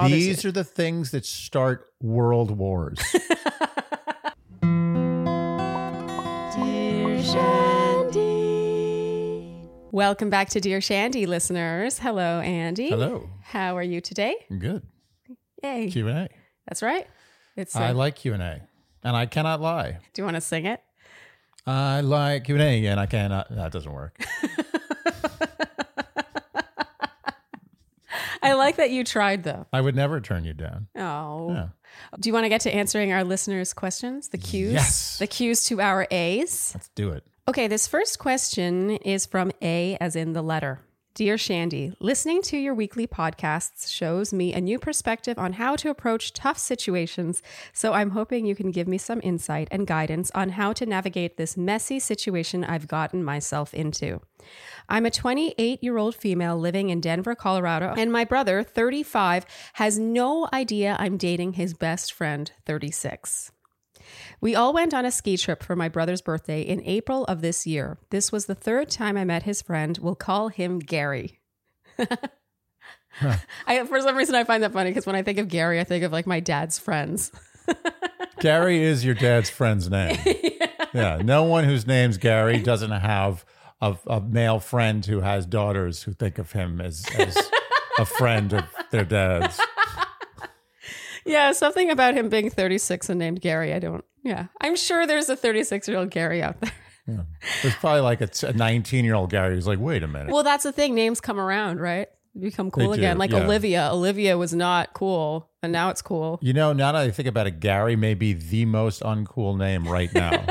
bothers These you. are the things that start world wars. Dear Shandy. Welcome back to Dear Shandy listeners. Hello, Andy. Hello. How are you today? Good. Yay. Q and A. That's right. It's. Uh, I like Q and A, and I cannot lie. do you want to sing it? I like Q and A, and I cannot. That doesn't work. I like that you tried though. I would never turn you down. Oh. Yeah. Do you want to get to answering our listeners' questions? The cues? Yes. The cues to our A's? Let's do it. Okay, this first question is from A, as in the letter. Dear Shandy, listening to your weekly podcasts shows me a new perspective on how to approach tough situations, so I'm hoping you can give me some insight and guidance on how to navigate this messy situation I've gotten myself into. I'm a 28 year old female living in Denver, Colorado, and my brother, 35, has no idea I'm dating his best friend, 36. We all went on a ski trip for my brother's birthday in April of this year. This was the third time I met his friend. We'll call him Gary. I, for some reason, I find that funny because when I think of Gary, I think of like my dad's friends. Gary is your dad's friend's name. yeah. No one whose name's Gary doesn't have a, a male friend who has daughters who think of him as, as a friend of their dad's. Yeah, something about him being 36 and named Gary. I don't, yeah. I'm sure there's a 36 year old Gary out there. There's probably like a 19 year old Gary who's like, wait a minute. Well, that's the thing. Names come around, right? Become cool They do, again. Like yeah. Olivia. Olivia was not cool, and now it's cool. You know, now that I think about it, Gary may be the most uncool name right now,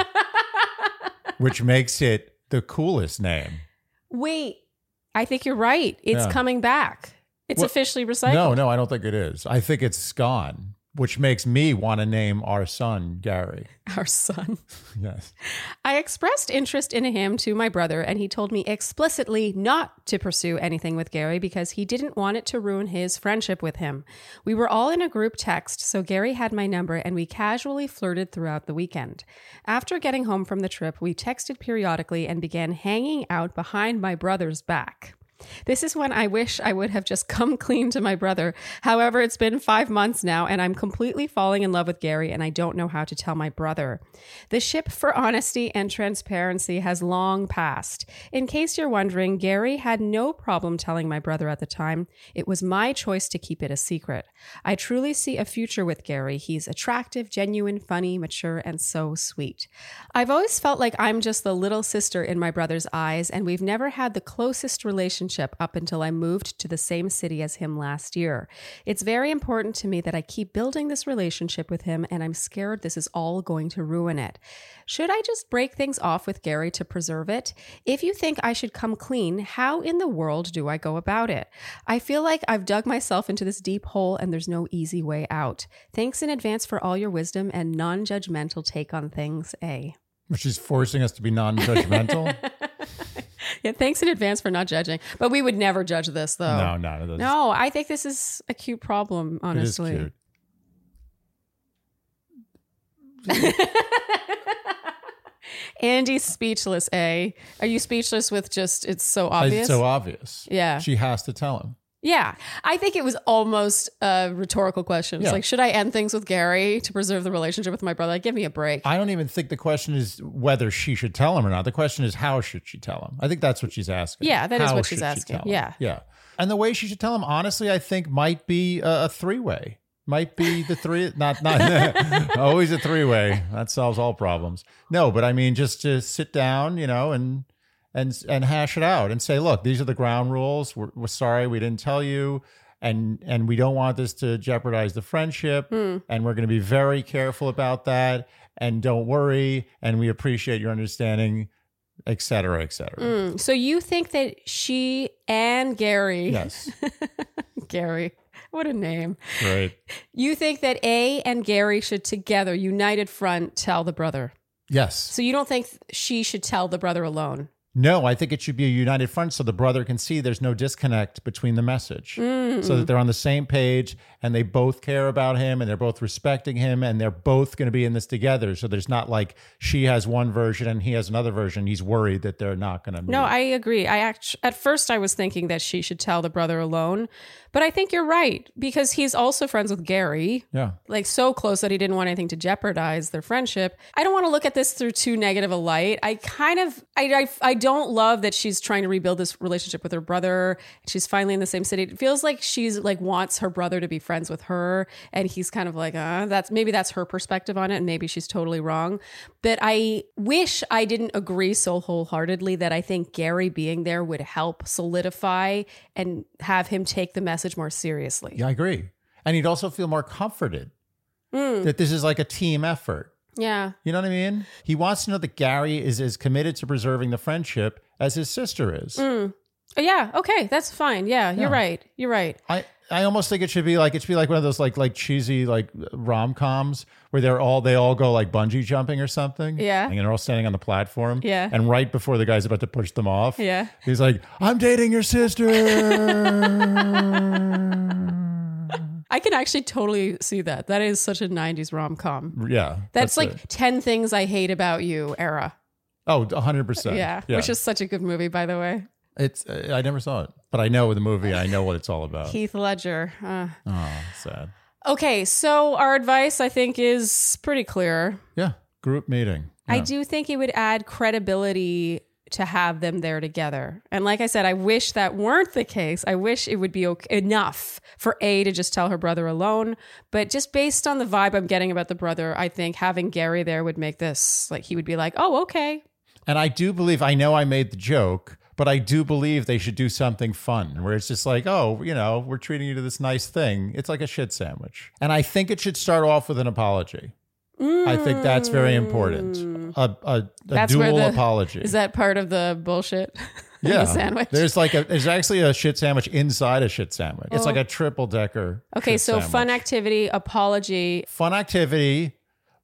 which makes it the coolest name. Wait, I think you're right. It's Yeah. coming back. It's Well, officially recycled. No, no, I don't think it is. I think it's gone, which makes me want to name our son Gary. Our son. Yes. I expressed interest in him to my brother, and he told me explicitly not to pursue anything with Gary because he didn't want it to ruin his friendship with him. We were all in a group text, so Gary had my number, and we casually flirted throughout the weekend. After getting home from the trip, we texted periodically and began hanging out behind my brother's back. This is when I wish I would have just come clean to my brother. However, it's been five months now, and I'm completely falling in love with Gary, and I don't know how to tell my brother. The ship for honesty and transparency has long passed. In case you're wondering, Gary had no problem telling my brother at the time. It was my choice to keep it a secret. I truly see a future with Gary. He's attractive, genuine, funny, mature, and so sweet. I've always felt like I'm just the little sister in my brother's eyes, and we've never had the closest relationship up until I moved to the same city as him last year. It's very important to me that I keep building this relationship with him, and I'm scared this is all going to ruin it. Should I just break things off with Gary to preserve it? If you think I should come clean, how in the world do I go about it? I feel like I've dug myself into this deep hole and there's no easy way out. Thanks in advance for all your wisdom and non judgmental take on things, eh? A. She's forcing us to be non judgmental. Yeah, thanks in advance for not judging. But we would never judge this, though. no, no, is, No, I think this is a cute problem, it is honestly. cute. Andy's speechless, A. Are you speechless with just, it's so It's obvious? so obvious. Yeah. She has to tell him. Yeah. I think it was almost a rhetorical question. It's Yeah. like, should I end things with Gary to preserve the relationship with my brother? Like, give me a break. I don't even think the question is whether she should tell him or not. The question is how should she tell him? I think that's what she's asking. Yeah, that is How what she's should she asking. tell him? Yeah. Yeah. And the way she should tell him, honestly, I think might be a, a three way. Might be the three, not not always a three way. That solves all problems. No, but I mean, just to sit down, you know, and and and hash it out and say, look, these are the ground rules. We're, we're sorry we didn't tell you, and and we don't want this to jeopardize the friendship, Hmm. and we're going to be very careful about that. And don't worry, and we appreciate your understanding, et cetera, et cetera. Mm, So you think that she and Gary, Yes, Gary, what a name. right. You think that A and Gary should together, united front, tell the brother. Yes. So you don't think she should tell the brother alone? No, I think it should be a united front so the brother can see there's no disconnect between the message. So that they're on the same page and they both care about him and they're both respecting him and they're both going to be in this together. So there's not like she has one version and he has another version. He's worried that they're not going to. No, I agree. I act- at first I was thinking that she should tell the brother alone, but I think you're right because he's also friends with Gary. Yeah. Like so close that he didn't want anything to jeopardize their friendship. I don't want to look at this through too negative a light. I kind of I, I I don't love that she's trying to rebuild this relationship with her brother. She's finally in the same city. It feels like she's like wants her brother to be friends with her and he's kind of like uh that's maybe that's her perspective on it and maybe she's totally wrong. But I wish I didn't agree so wholeheartedly that I think Gary being there would help solidify and have him take the message more seriously. Yeah, I agree. And he'd also feel more comforted Hmm. that this is like a team effort. Yeah. You know what I mean? He wants to know that Gary is as committed to preserving the friendship as his sister is. Mm. Oh, yeah. Okay. That's fine. Yeah. You're Yeah. right. You're right. I, I almost think it should be like it should be like one of those like like cheesy like rom coms where they're all they all go like bungee jumping or something. Yeah. And they're all standing on the platform. Yeah. And right before the guy's about to push them off. Yeah. He's like, I'm dating your sister. I can actually totally see that. That is such a 90s rom com. yeah. That's, like it. 10 Things I Hate About You era. Oh, 100%. Yeah, Which is such a good movie, by the way. It's uh, I never saw it, but I know the movie. I know what it's all about. Heath Ledger. Uh. Oh, sad. Okay. So our advice, I think, is pretty clear. Yeah, group meeting. I do think it would add credibility to have them there together. And like I said, I wish that weren't the case. I wish it would be okay, enough for A to just tell her brother alone. But just based on the vibe I'm getting about the brother, I think having Gary there would make this like he would be like, oh, okay. And I do believe, I know I made the joke, but I do believe they should do something fun where it's just like, oh, you know, we're treating you to this nice thing. It's like a shit sandwich. And I think it should start off with an apology. I think that's very important. A, a, a dual the- apology. Is that part of the bullshit? yeah. the sandwich. There's like a, there's actually a shit sandwich inside a shit sandwich. It's like a triple decker. okay, so sandwich. fun activity, apology. fun activity,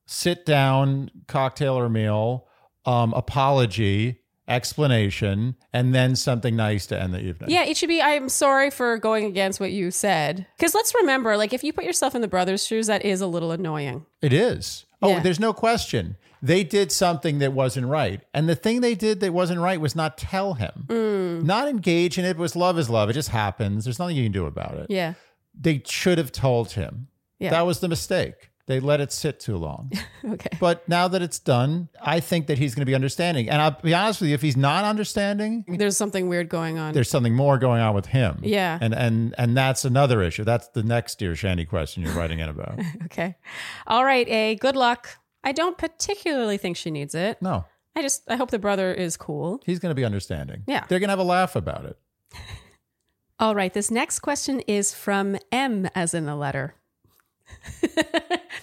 sit down, cocktail or meal, um, apology, explanation, and then something nice to end the evening. Yeah, it should be. I'm sorry for going against what you said. Because let's remember, like, if you put yourself in the brother's shoes, that is a little annoying. It is. Oh, Yeah. there's no question. They did something that wasn't right. And the thing they did that wasn't right was not tell him. Mm. Not engage in it was love is love. It just happens. There's nothing you can do about it. Yeah. They should have told him. Yeah. That was the mistake. They let it sit too long. Okay. But now that it's done, I think that he's going to be understanding. And I'll be honest with you, if he's not understanding, There's something weird going on. there's something more going on with him. Yeah. And and and that's another issue. That's the next dear Shandy question you're writing in about. Okay. All right, A. Good luck. I don't particularly think she needs it. No, I just I hope the brother is cool. he's going to be understanding. Yeah. They're going to have a laugh about it. All right, this next question is from M as in the letter.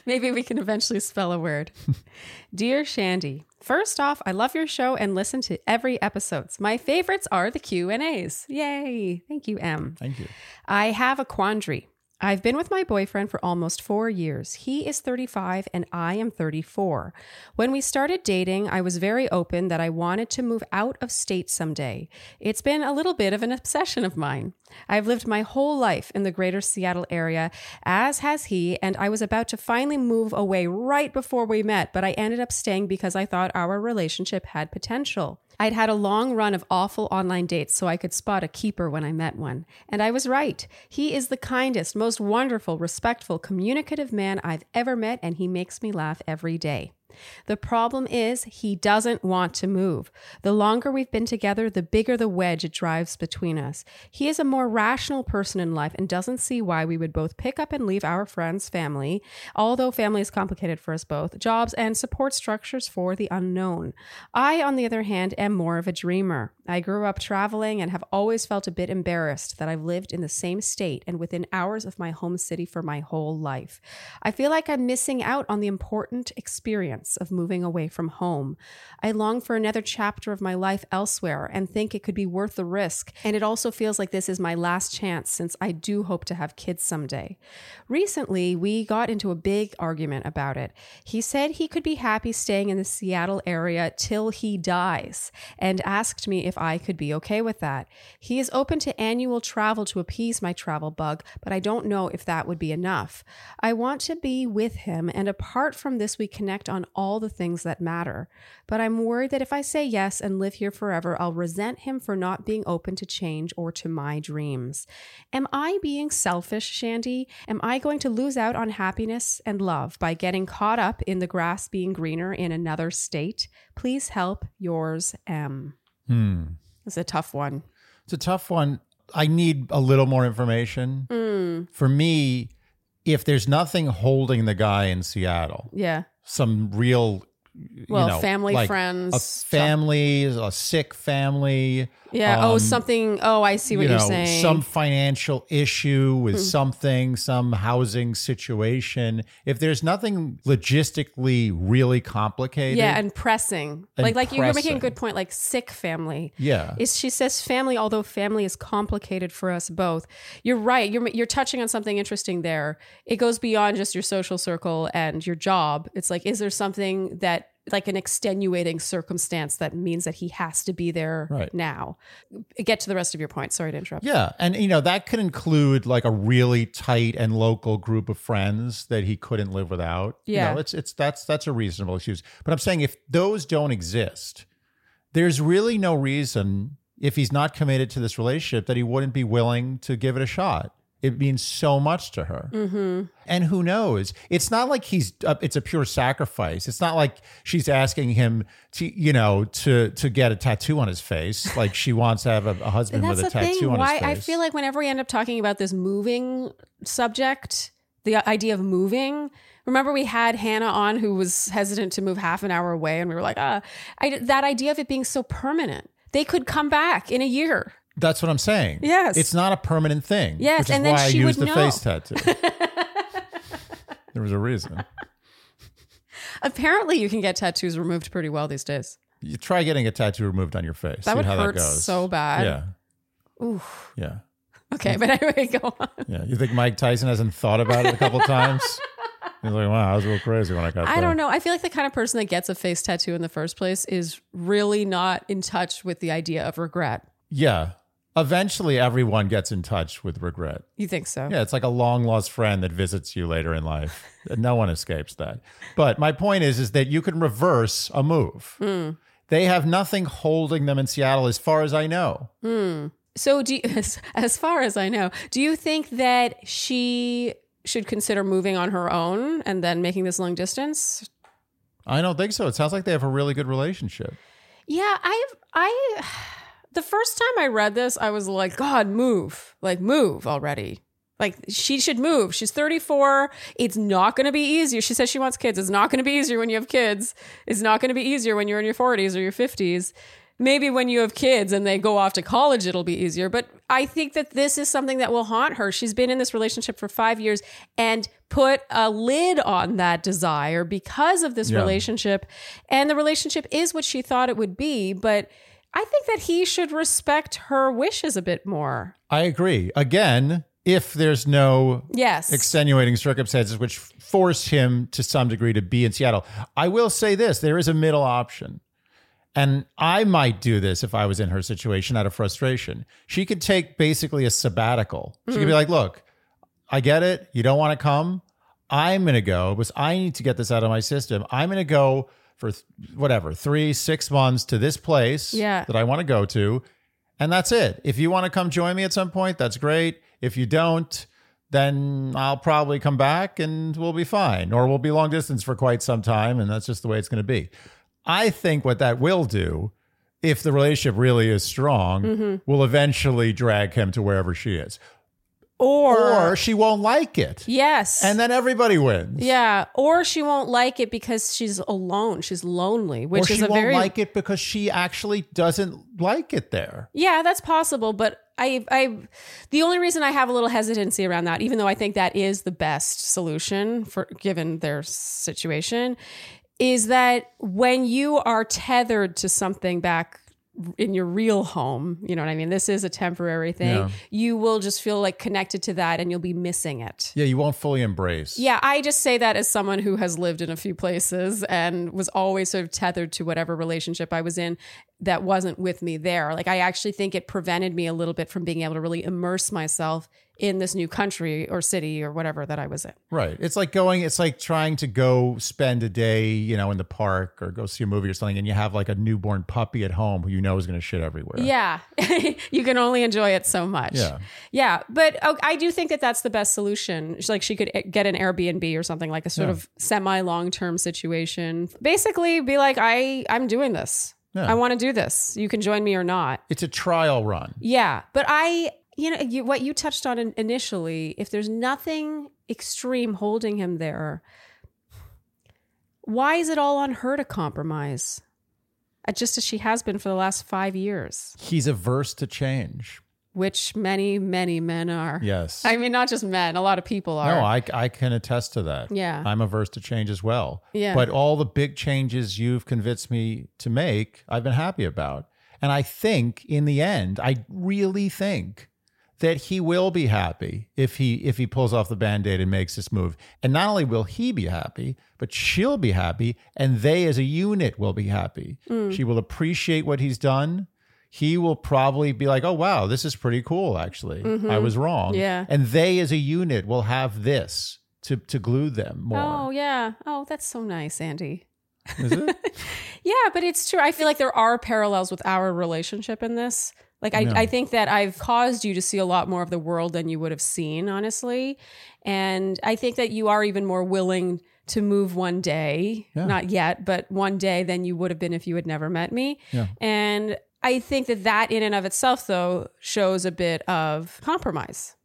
Maybe we can eventually spell a word. Dear Shandy, first off, I love your show and listen to every episodes. My favorites are the Q&As. Yay. Thank you, M. Thank you. I have a quandary. I've been with my boyfriend for almost four years. He is 35 and I am 34. When we started dating, I was very open that I wanted to move out of state someday. It's been a little bit of an obsession of mine. I've lived my whole life in the greater Seattle area, as has he, and I was about to finally move away right before we met, but I ended up staying because I thought our relationship had potential. I'd had a long run of awful online dates so I could spot a keeper when I met one. And I was right. He is the kindest, most wonderful, respectful, communicative man I've ever met, and he makes me laugh every day. The problem is, he doesn't want to move. The longer we've been together, the bigger the wedge it drives between us. He is a more rational person in life and doesn't see why we would both pick up and leave our friends' family, although family is complicated for us both, jobs and support structures for the unknown. I, on the other hand, am more of a dreamer. I grew up traveling and have always felt a bit embarrassed that I've lived in the same state and within hours of my home city for my whole life. I feel like I'm missing out on the important experience experience of moving away from home. I long for another chapter of my life elsewhere and think it could be worth the risk. And it also feels like this is my last chance since I do hope to have kids someday. Recently, we got into a big argument about it. He said he could be happy staying in the Seattle area till he dies and asked me if I could be okay with that. He is open to annual travel to appease my travel bug, but I don't know if that would be enough. I want to be with him, and apart from this, we connect on all the things that matter. But I'm worried that if I say yes and live here forever, I'll resent him for not being open to change or to my dreams. Am I being selfish, Shandy? Am I going to lose out on happiness and love by getting caught up in the grass being greener in another state? Please help yours, M. Hmm. It's a tough one. It's a tough one. I need a little more information. Mm, For me, if there's nothing holding the guy in Seattle, yeah. Some real, you Well, know, family, like friends, a family, a sick family, Yeah. oh, um, something. Oh, I see what you you're know, saying. some financial issue with Hmm. something, some housing situation. If there's nothing logistically really complicated, yeah, and pressing. And like, like you're making a good point. Like sick family. yeah, Is she says family, although family is complicated for us both. You're right. You're you're touching on something interesting there. It goes beyond just your social circle and your job. It's like, is there something that like an extenuating circumstance that means that he has to be there Right. now? Get to the rest of your point. Sorry to interrupt. Yeah, and you know that could include like a really tight and local group of friends that he couldn't live without. Yeah. you know, it's it's that's that's a reasonable excuse. But I'm saying if those don't exist, there's really no reason if he's not committed to this relationship that he wouldn't be willing to give it a shot. It means so much to her. Mm-hmm. And who knows? It's not like he's uh, it's a pure sacrifice. It's not like she's asking him to, you know, to to get a tattoo on his face like she wants to have a, a husband with a tattoo thing. on Why his face. I feel like whenever we end up talking about this moving subject, the idea of moving. Remember, we had Hannah on who was hesitant to move half an hour away, and we were like, ah, I, that idea of it being so permanent. They could come back in a year. That's what I'm saying. Yes. It's not a permanent thing. Yes, Which is and then why I she used would the know. face tattoo. there was a reason. Apparently, you can get tattoos removed pretty well these days. You try getting a tattoo removed on your face. That see would how hurt that goes. so bad. Yeah. Oof. Yeah. Okay, but anyway, go on. Yeah. You think Mike Tyson hasn't thought about it a couple times? He's like, wow, I was little crazy when I got I that. don't know. I feel like the kind of person that gets a face tattoo in the first place is really not in touch with the idea of regret. Yeah. Eventually, everyone gets in touch with regret. You think so? Yeah, it's like a long lost friend that visits you later in life. no one escapes that. But my point is, is that you can reverse a move. Hmm. They have nothing holding them in Seattle, as far as I know. So, do you, as, as far as I know, do you think that she should consider moving on her own and then making this long distance? I don't think so. It sounds like they have a really good relationship. Yeah, I've I the first time I read this, I was like, God, move. Like move already. Like she should move. She's 34. It's not going to be easier. She says she wants kids. It's not going to be easier when you have kids. It's not going to be easier when you're in your 40s or your 50s. Maybe when you have kids and they go off to college, it'll be easier. But I think that this is something that will haunt her. She's been in this relationship for five years and put a lid on that desire because of this Yeah. relationship. And the relationship is what she thought it would be. But I think that he should respect her wishes a bit more. I agree. Again, if there's no Yes. extenuating circumstances which force him to some degree to be in Seattle, I will say this there is a middle option. And I might do this if I was in her situation out of frustration. She could take basically a sabbatical. She could be hmm. like, look, I get it. You don't want to come. I'm going to go because I need to get this out of my system. I'm going to go for th- whatever, three, six months to this place Yeah. that I want to go to. And that's it. If you want to come join me at some point, that's great. If you don't, then I'll probably come back and we'll be fine. Or we'll be long distance for quite some time. And that's just the way it's going to be. I think what that will do, if the relationship really is strong, Mm-hmm. will eventually drag him to wherever she is. Or, Or she won't like it. yes. And then everybody wins. yeah. Or she won't like it because she's alone. She's lonely, Or which she is a won't very like it because she actually doesn't like it there. Yeah, that's possible, but I I the only reason I have a little hesitancy around that, even though I think that is the best solution for given their situation, is that when you are tethered to something back in your real home, you know what I mean? This is a temporary thing. Yeah. You will just feel like connected to that and you'll be missing it. Yeah, you won't fully embrace. Yeah, I just say that as someone who has lived in a few places and was always sort of tethered to whatever relationship I was in that wasn't with me there. Like, I actually think it prevented me a little bit from being able to really immerse myself in this new country or city or whatever that I was in. Right. It's like going, it's like trying to go spend a day, you know, in the park or go see a movie or something, and you have like a newborn puppy at home who you know is going to shit everywhere. Yeah, you can only enjoy it so much. Yeah. yeah. But oh, I do think that that's the best solution. She's Like she could eh, get an Airbnb or something like a sort Yeah. of semi long term situation. Basically, be like, I I'm doing this. Yeah. I want to do this. You can join me or not. It's a trial run. Yeah, but I, you know, you, what you touched on in, initially, if there's nothing extreme holding him there, why is it all on her to compromise? Uh, Just as she has been for the last five years, He's averse to change. which many, many men are. Yes. I mean, not just men, a lot of people are. no, I, I can attest to that. Yeah. I'm averse to change as well. Yeah. But all the big changes you've convinced me to make, I've been happy about. And I think in the end, I really think that he will be happy if he if he pulls off the band-aid and makes this move. And not only will he be happy, but she'll be happy and they as a unit will be happy. Mm. She will appreciate what he's done. He will probably be like, "Oh wow, this is pretty cool actually. I was wrong." Mm-hmm. Yeah. And they as a unit will have this to to glue them more. Oh, yeah. Oh, that's so nice, Andy. Is it? Yeah, but it's true. I feel like there are parallels with our relationship in this. Like I, I think that I've caused you to see a lot more of the world than you would have seen, honestly. And I think that you are even more willing to move one day, Yeah. not yet, but one day than you would have been if you had never met me. Yeah. And I think that that in and of itself, though, shows a bit of compromise.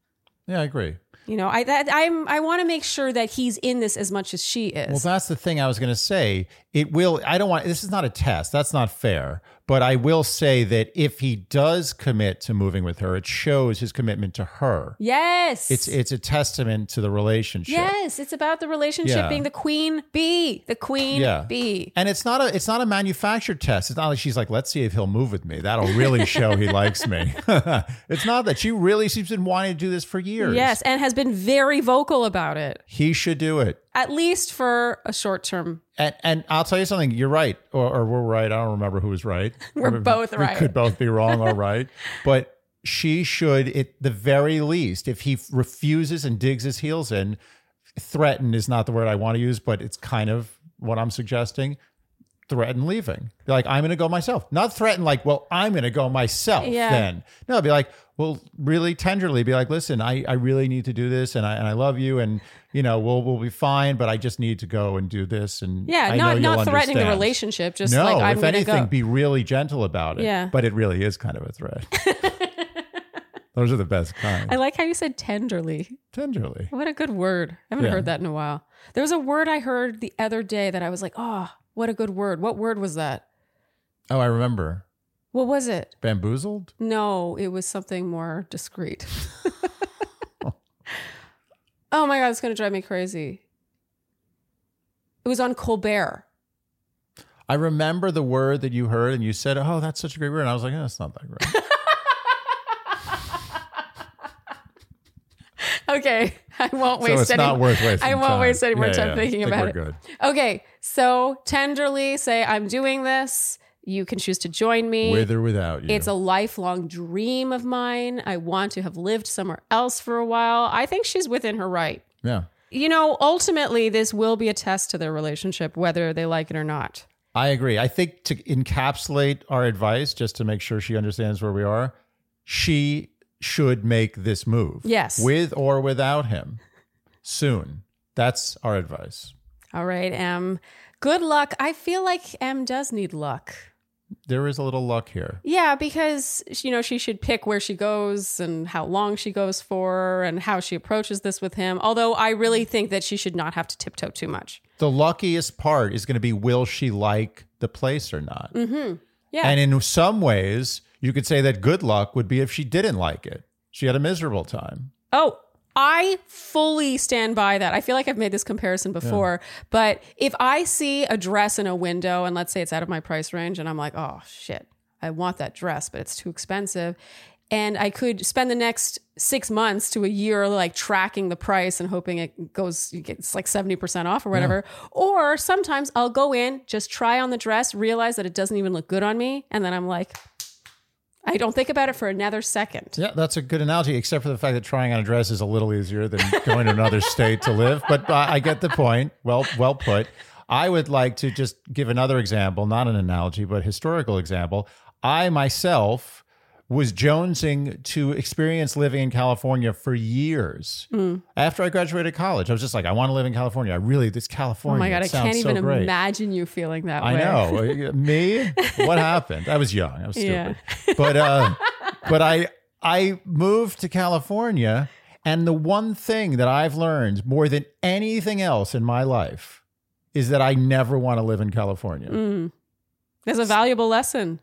yeah, I agree. You know, I that I'm I want to make sure that he's in this as much as she is. Well, that's the thing I was going to say. It will, I don't want, this is not a test. That's not fair. But I will say that if he does commit to moving with her, it shows his commitment to her. yes, It's it's a testament to the relationship. Yes, it's about the relationship Yeah. being the queen bee, the queen Yeah. bee. And it's not a it's not a manufactured test. It's not like she's like, let's see if he'll move with me. That'll really show he likes me. it's not that she really she's been wanting to do this for years. Yes, and has been very vocal about it, He should do it. At least for a short term. And, and I'll tell you something. You're right, or, or we're right. I don't remember who was right. We're We- both we right. could both be wrong or right. But she should, at the very least, if he refuses and digs his heels in, threaten is not the word I want to use, but it's kind of what I'm suggesting. Threaten leaving. Be like, I'm going to go myself. Not threaten like, well, I'm going to go myself. Yeah. Then no, be like, well, really tenderly, be like, listen, I, I really need to do this, and I and I love you, and you know, we'll we'll be fine, but I just need to go and do this, and Yeah, I know not not threatening the relationship, just No, like I'm if anything, go. be really gentle about it. Yeah. but it really is kind of a threat. Those are the best kind. I like how you said tenderly. Tenderly. What a good word. I haven't Yeah. heard that in a while. There was a word I heard the other day that I was like, oh, what a good word. What word was that? Oh, I remember. What was it? Bamboozled. No, it was something more discreet. oh my God, it's going to drive me crazy. It was on Colbert. I remember the word that you heard, and you said, "Oh, that's such a great word." And I was like, "Oh, it's not that great." Okay, I won't waste. so it's any. not worth wasting. I won't time. waste any more Yeah, time yeah. thinking about we're it. Good. Okay, so tenderly say, I'm doing this. You can choose to join me. With or without you. It's a lifelong dream of mine. I want to have lived somewhere else for a while. I think she's within her right. yeah. You know, ultimately, this will be a test to their relationship, whether they like it or not. I agree. I think to encapsulate our advice, just to make sure she understands where we are, she should make this move. Yes. With or without him soon. That's our advice. All right, Em. Good luck. I feel like Em does need luck. There is a little luck here. Yeah, because you know she should pick where she goes and how long she goes for and how she approaches this with him. Although I really think that she should not have to tiptoe too much. The luckiest part is going to be will she like the place or not? Mm-hmm. Yeah. And in some ways, you could say that good luck would be if she didn't like it. She had a miserable time. oh, I fully stand by that. I feel like I've made this comparison before, but if I see a dress in a window and let's say it's out of my price range and I'm like, oh shit, I want that dress, but it's too expensive. And I could spend the next six months to a year like tracking the price and hoping it goes, it's like 70% off or whatever. Or sometimes I'll go in, just try on the dress, realize that it doesn't even look good on me. And then I'm like, I don't think about it for another second. Yeah, that's a good analogy, except for the fact that trying on a dress is a little easier than going to another state to live. But uh, I get the point. Well, well put. I would like to just give another example, not an analogy, but historical example. I myself was jonesing to experience living in California for years. Hmm. After I graduated college, I was just like, I want to live in California. I really, this California. Oh my God, I can't even imagine you feeling that I way. know. Me? What happened? I was young. I was Yeah. stupid. But uh but I I moved to California and the one thing that I've learned more than anything else in my life is that I never want to live in California. Mm. There's a valuable lesson.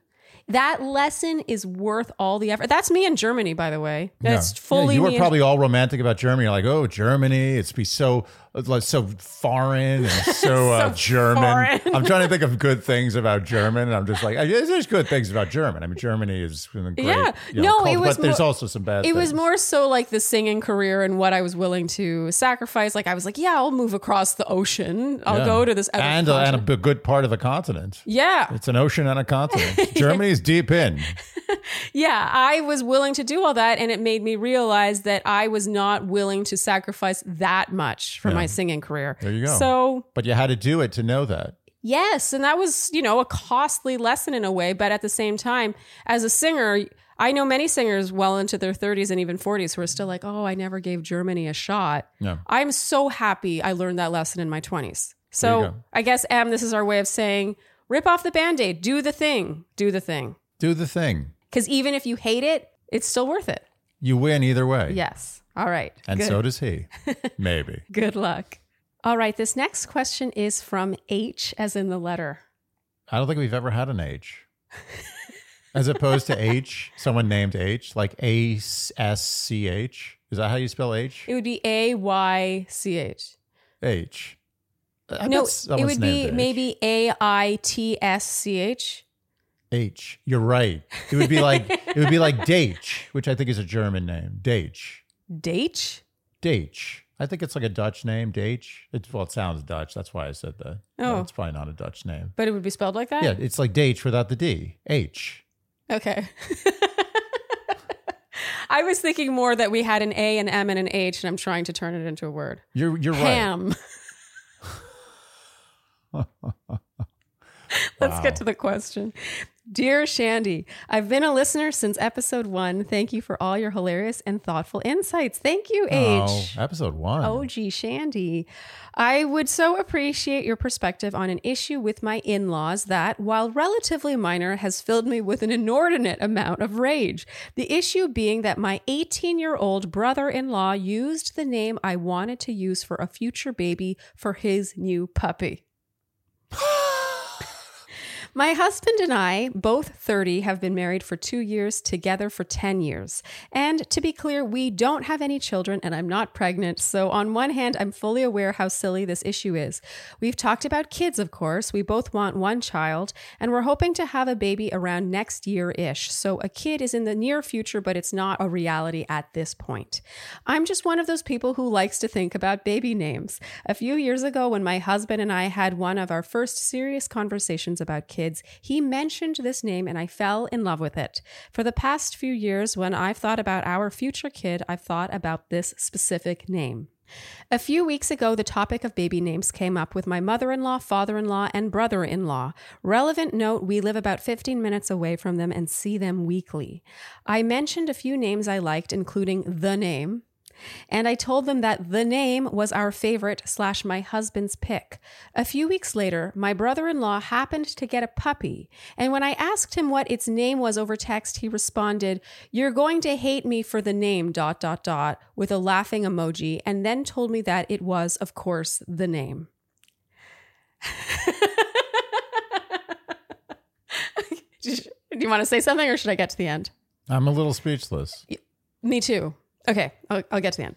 That lesson is worth all the effort. That's me in Germany, by the way. That's Yeah. fully Yeah, you were me in- probably all romantic about Germany. You're like, oh, Germany, it's be so like so foreign and so, uh, German. I'm trying to think of good things about German, and I'm just like, there's good things about German. I mean, Germany is great. Yeah. you know, No, it was but there's more- also some bad. It was more so like the singing career and what I was willing to sacrifice. Like I was like, yeah, I'll move across the ocean. I'll Yeah. go to this and uh, and a good part of a continent. yeah, It's an ocean and a continent. Germany's deep in. yeah. I was willing to do all that, and it made me realize that I was not willing to sacrifice that much for Yeah. my singing career. There you go. So But you had to do it to know that. Yes, and that was, you know, a costly lesson in a way, but at the same time, as a singer, I know many singers well into their 30s and even 40s who are still like, "Oh, I never gave Germany a shot." Yeah. I'm so happy I learned that lesson in my 20s. So. I guess Em, this is our way of saying, rip off the band-aid, do the thing, do the thing. Do the thing. Cuz even if you hate it, it's still worth it. You win either way. Yes. All right. And Good. so does he. Maybe. Good luck. All right, this next question is from H as in the letter. I don't think we've ever had an H. As opposed to H, someone named H, like A S C H. Is that how you spell H? It would be A Y C H. H. I No, it would be H. maybe A I T S C H. H. You're right. It would be like it would be like Dach, which I think is a German name. Dach. Date? Dach. I think it's like a Dutch name, Dach. It's well, it sounds Dutch. That's why I said that. Oh. No, it's probably not a Dutch name. But it would be spelled like that? Yeah, it's like Dach without the D. H. Okay. I was thinking more that we had an A, an M, and an H, and I'm trying to turn it into a word. You're you're right. Ham. Let's get to the question. Dear Shandy, I've been a listener since episode one. Thank you for all your hilarious and thoughtful insights. Thank you, oh, H. Oh, episode one. OG Shandy. I would so appreciate your perspective on an issue with my in laws that, while relatively minor, has filled me with an inordinate amount of rage. The issue being that my 18 year old brother in law used the name I wanted to use for a future baby for his new puppy. My husband and I, both 30, have been married for two years, together for 10 years. And to be clear, we don't have any children and I'm not pregnant. So, on one hand, I'm fully aware how silly this issue is. We've talked about kids, of course. We both want one child, and we're hoping to have a baby around next year ish. So, a kid is in the near future, but it's not a reality at this point. I'm just one of those people who likes to think about baby names. A few years ago, when my husband and I had one of our first serious conversations about kids, he mentioned this name and I fell in love with it. For the past few years, when I've thought about our future kid, I've thought about this specific name. A few weeks ago, the topic of baby names came up with my mother in law, father in law, and brother in law. Relevant note we live about 15 minutes away from them and see them weekly. I mentioned a few names I liked, including the name, and I told them that the name was our favorite slash my husband's pick. A few weeks later, my brother in law happened to get a puppy, and when I asked him what its name was over text, he responded, You're going to hate me for the name, dot, dot, dot, with a laughing emoji, and then told me that it was, of course, the name. Do you want to say something or should I get to the end? I'm a little speechless. Me too. Okay, I'll, I'll get to the end.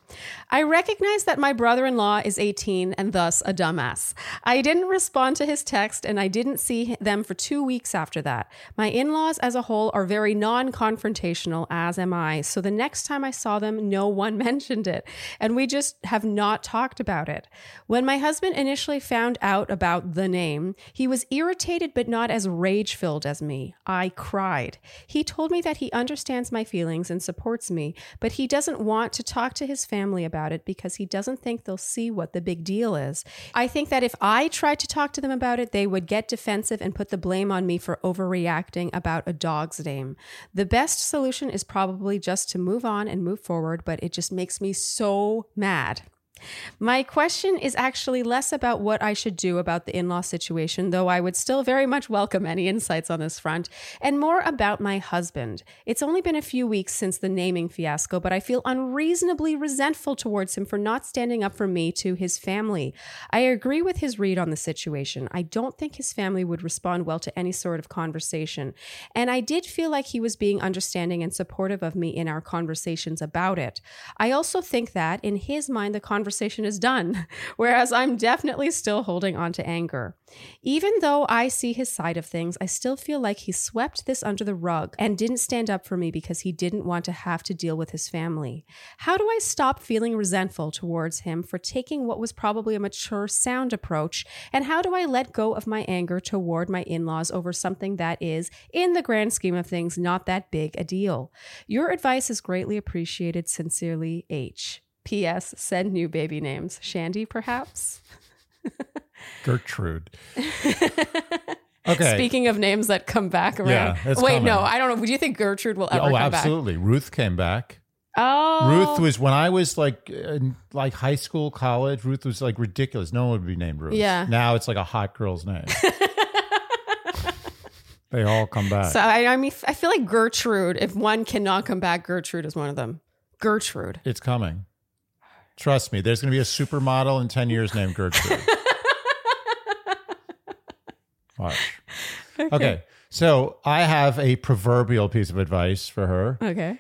I recognize that my brother in law is 18 and thus a dumbass. I didn't respond to his text and I didn't see them for two weeks after that. My in laws as a whole are very non confrontational, as am I. So the next time I saw them, no one mentioned it. And we just have not talked about it. When my husband initially found out about the name, he was irritated but not as rage filled as me. I cried. He told me that he understands my feelings and supports me, but he doesn't want to talk to his family about it because he doesn't think they'll see what the big deal is. I think that if I tried to talk to them about it, they would get defensive and put the blame on me for overreacting about a dog's name. The best solution is probably just to move on and move forward, but it just makes me so mad. My question is actually less about what I should do about the in law situation, though I would still very much welcome any insights on this front, and more about my husband. It's only been a few weeks since the naming fiasco, but I feel unreasonably resentful towards him for not standing up for me to his family. I agree with his read on the situation. I don't think his family would respond well to any sort of conversation, and I did feel like he was being understanding and supportive of me in our conversations about it. I also think that, in his mind, the conversation conversation is done, whereas I'm definitely still holding on to anger. Even though I see his side of things, I still feel like he swept this under the rug and didn't stand up for me because he didn't want to have to deal with his family. How do I stop feeling resentful towards him for taking what was probably a mature, sound approach? And how do I let go of my anger toward my in laws over something that is, in the grand scheme of things, not that big a deal? Your advice is greatly appreciated. Sincerely, H. P.S. Send new baby names. Shandy, perhaps? Gertrude. Okay. Speaking of names that come back around. Yeah, it's Wait, coming. no, I don't know. Do you think Gertrude will ever oh, come back? oh, absolutely. Ruth came back. back? Oh. Ruth was when I was like in like high school, college. Ruth was like ridiculous. No one would be named Ruth. Yeah. Now it's like a hot girl's name. they all come back. So I, I mean, I feel like Gertrude. If one cannot come back, Gertrude is one of them. Gertrude. it's coming. Trust me. There's going to be a supermodel in ten years named Gertrude. Watch. Okay. So I have a proverbial piece of advice for her. Okay.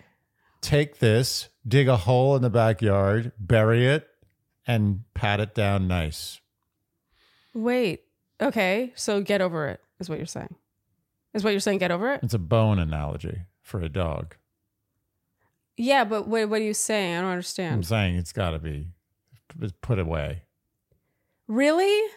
Take this, dig a hole in the backyard, bury it, and pat it down nice. Wait. Okay. So get over it, is what you're saying. Is what you're saying, get over it? It's a bone analogy for a dog. Yeah, but what, what are you saying? I don't understand. I'm saying it's got to be put away. Really?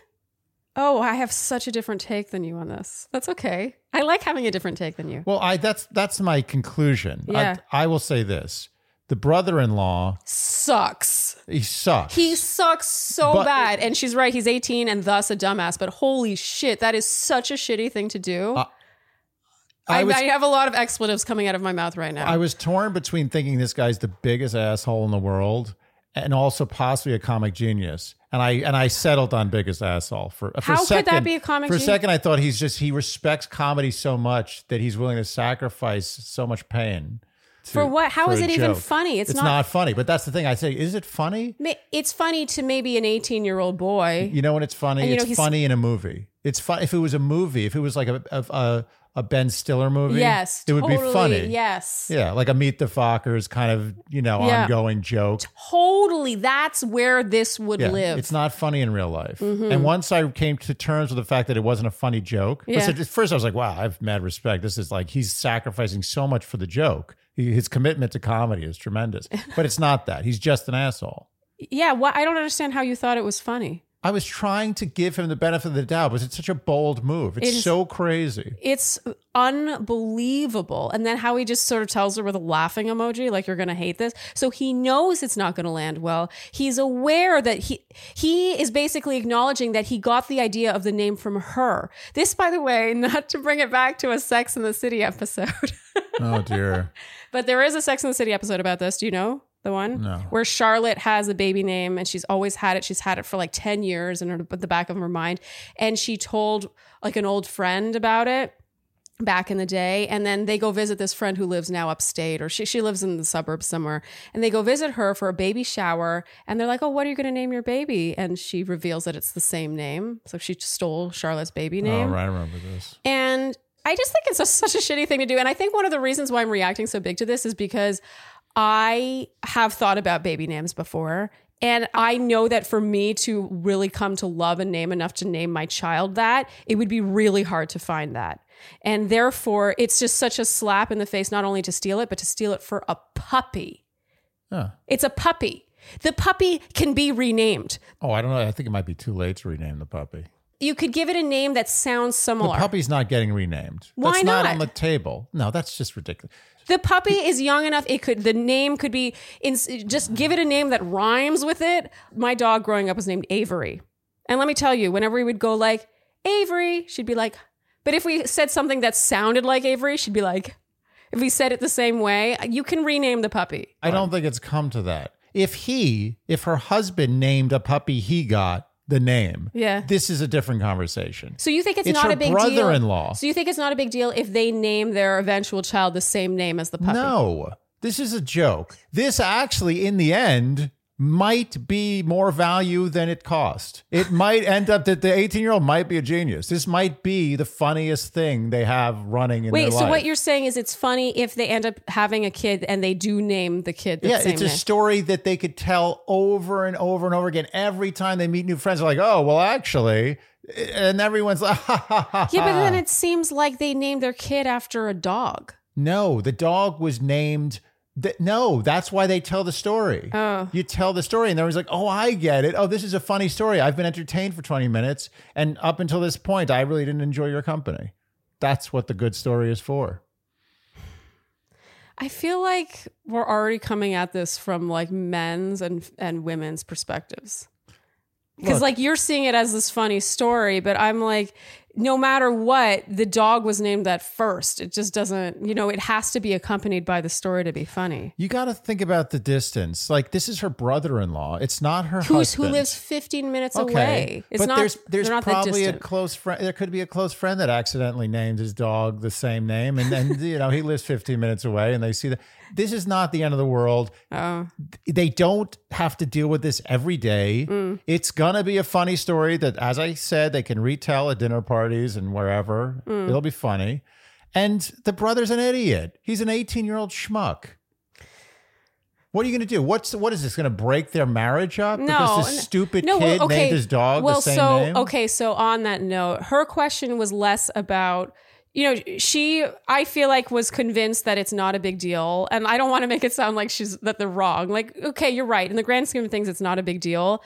Oh, I have such a different take than you on this. That's okay. I like having a different take than you. Well, I that's that's my conclusion. Yeah. I, I will say this: the brother-in-law, Sucks. he sucks. He sucks so But- bad. And she's right. He's 18 and thus a dumbass. But holy shit, that is such a shitty thing to do. Uh, I, I was I have a lot of expletives coming out of my mouth right now. I was torn between thinking this guy's the biggest asshole in the world and also possibly a comic genius. And I and I settled on biggest asshole for, for How a could second. that be a comic For a second, I thought he's just he respects comedy so much that he's willing to sacrifice so much pain. to- For what? How for is it even funny? It's It's, not- not, funny. But that's the thing. I say, is it funny? It's funny to maybe an 18 year old boy. You know when it's funny? And, you know, it's funny in a movie. It's fun if it was a movie. If it was like a a, a, a Ben Stiller movie, yes. it would totally, be funny. Yes. Yeah, like a Meet the Fockers kind of you know Yeah. ongoing joke. Totally. That's where this would Yeah, live. Mm-hmm. it's not funny in real life. And once I came to terms with the fact that it wasn't a funny joke, Yeah. at first I was like, wow, I have mad respect. This is like he's sacrificing so much for the joke. His commitment to comedy is tremendous. But it's not that. He's just an asshole. yeah. Why I don't understand how you thought it was funny. I was trying to give him the benefit of the doubt, but it's such a bold move. It's It is- so crazy. It's unbelievable. And then how he just sort of tells her with a laughing emoji, like you're gonna hate this. So he knows it's not gonna land well. He's aware that he he is basically acknowledging that he got the idea of the name from her. This, by the way, not to bring it back to a Sex in the City episode. Oh dear. But there is a Sex in the City episode about this. Do you know the one? No. Where Charlotte has a baby name and she's always had it. She's had it for like 10 years in her, the back of her mind. And she told like an old friend about it back in the day. And then they go visit this friend who lives now upstate or she, she lives in the suburbs somewhere. And they go visit her for a baby shower. And they're like, oh, what are you going to name your baby? And she reveals that it's the same name. So she stole Charlotte's baby Oh, name. right. I remember this. And I just think it's a, such a shitty thing to do. And I think one of the reasons why I'm reacting so big to this is because I have thought about baby names before. And I know that for me to really come to love a name enough to name my child that, it would be really hard to find that. And therefore, it's just such a slap in the face, not only to steal it, but to steal it for a puppy. Huh. It's a puppy. The puppy can be renamed. Oh, I don't know. I think it might be too late to rename the puppy. You could give it a name that sounds similar. The puppy's not getting renamed. Why that's not? not? on the table. No, that's just ridiculous. The puppy is young enough. It could. The name could be. In, just give it a name that rhymes with it. My dog growing up was named Avery, and let me tell you, whenever we would go like Avery, she'd be like. But if we said something that sounded like Avery, she'd be like. If we said it the same way, you can rename the puppy. I don't think it's come to that. If he, if her husband named a puppy he got the name, Yeah. this is a different conversation. So you think it's, It's not a big brother-in-law. deal? So you think it's not a big deal if they name their eventual child the same name as the puppy? No, this is a joke. This actually, in the end, might be more value than it cost. It might end up that the 18 year old might be a genius. This might be the funniest thing they have running in Wait, so life. what you're saying is it's funny if they end up having a kid and they do name the kid the yeah, it's a name. story that they could tell over and over and over again. Every time they meet new friends, they're like, oh, well, actually, and everyone's like, ha ha ha. Yeah, but then it seems like they named their kid after a dog. No, the dog was named. Th- no, that's why they tell the story. Oh. You tell the story, and they're always like, "Oh, I get it. Oh, this is a funny story. I've been entertained for twenty minutes, and up until this point, I really didn't enjoy your company." That's what the good story is for. I feel like we're already coming at this from like men's and and women's perspectives. Because like you're seeing it as this funny story, but I'm like, no matter what, the dog was named that first. It just doesn't, you know, it has to be accompanied by the story to be funny. You got to think about the distance. Like this is her brother-in-law. It's not her Who's who lives 15 minutes away? It's but not. there's there's not probably a close friend. There could be a close friend that accidentally named his dog the same name, and then you know he lives 15 minutes away, and they see that. This is not the end of the world. Oh. They don't have to deal with this every day. Mm. It's gonna be a funny story that, as I said, they can retell at dinner parties and wherever. Mm. It'll be funny. And the brother's an idiot. He's an 18 year old schmuck. What are you going to do? What's what is this going to break their marriage up No, because this stupid no, well, kid okay. named his dog well, the same so name? okay, so on that note, her question was less about you know she I feel like was convinced that it's not a big deal, and I don't want to make it sound like she's that they're wrong. Like, okay, you're right. In the grand scheme of things, it's not a big deal.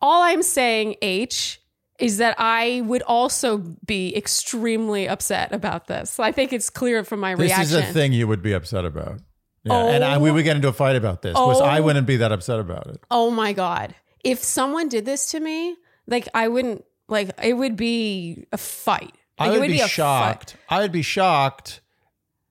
All I'm saying, H. Is that I would also be extremely upset about this. I think it's clear from my This reaction. This is a thing you would be upset about. Yeah, and I, we Oh. would get into a fight about this. Was I Oh. wouldn't be that upset about it. Oh my god. If someone did this to me, like I wouldn't like it would be a fight. I Like, would, it be, shocked. fight. I would be shocked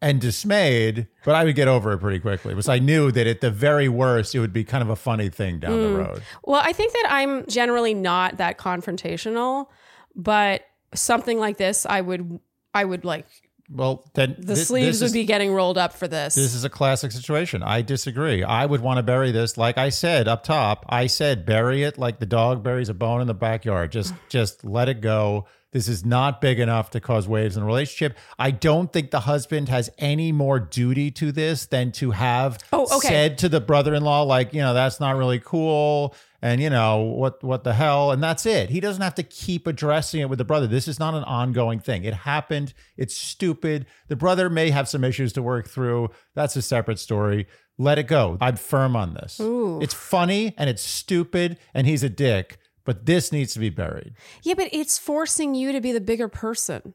and dismayed, but I would get over it pretty quickly because I knew that at the very worst, it would be kind of a funny thing down Mm. the road. Well, I think that I'm generally not that confrontational, but something like this I would I would like Well, then the sleeves this would is- be getting rolled up for this. This is a classic situation. I disagree. I would want to bury this, like I said up top. I said bury it like the dog buries a bone in the backyard. Just, just let it go. This is not big enough to cause waves in a relationship. I don't think the husband has any more duty to this than to have Oh, okay. said to the brother-in-law, like, you know, that's not really cool. And you know what? What the hell? And that's it. He doesn't have to keep addressing it with the brother. This is not an ongoing thing. It happened. It's stupid. The brother may have some issues to work through. That's a separate story. Let it go. I'm firm on this. Ooh. It's funny and it's stupid, and he's a dick. But this needs to be buried. yeah, but it's forcing you to be the bigger person.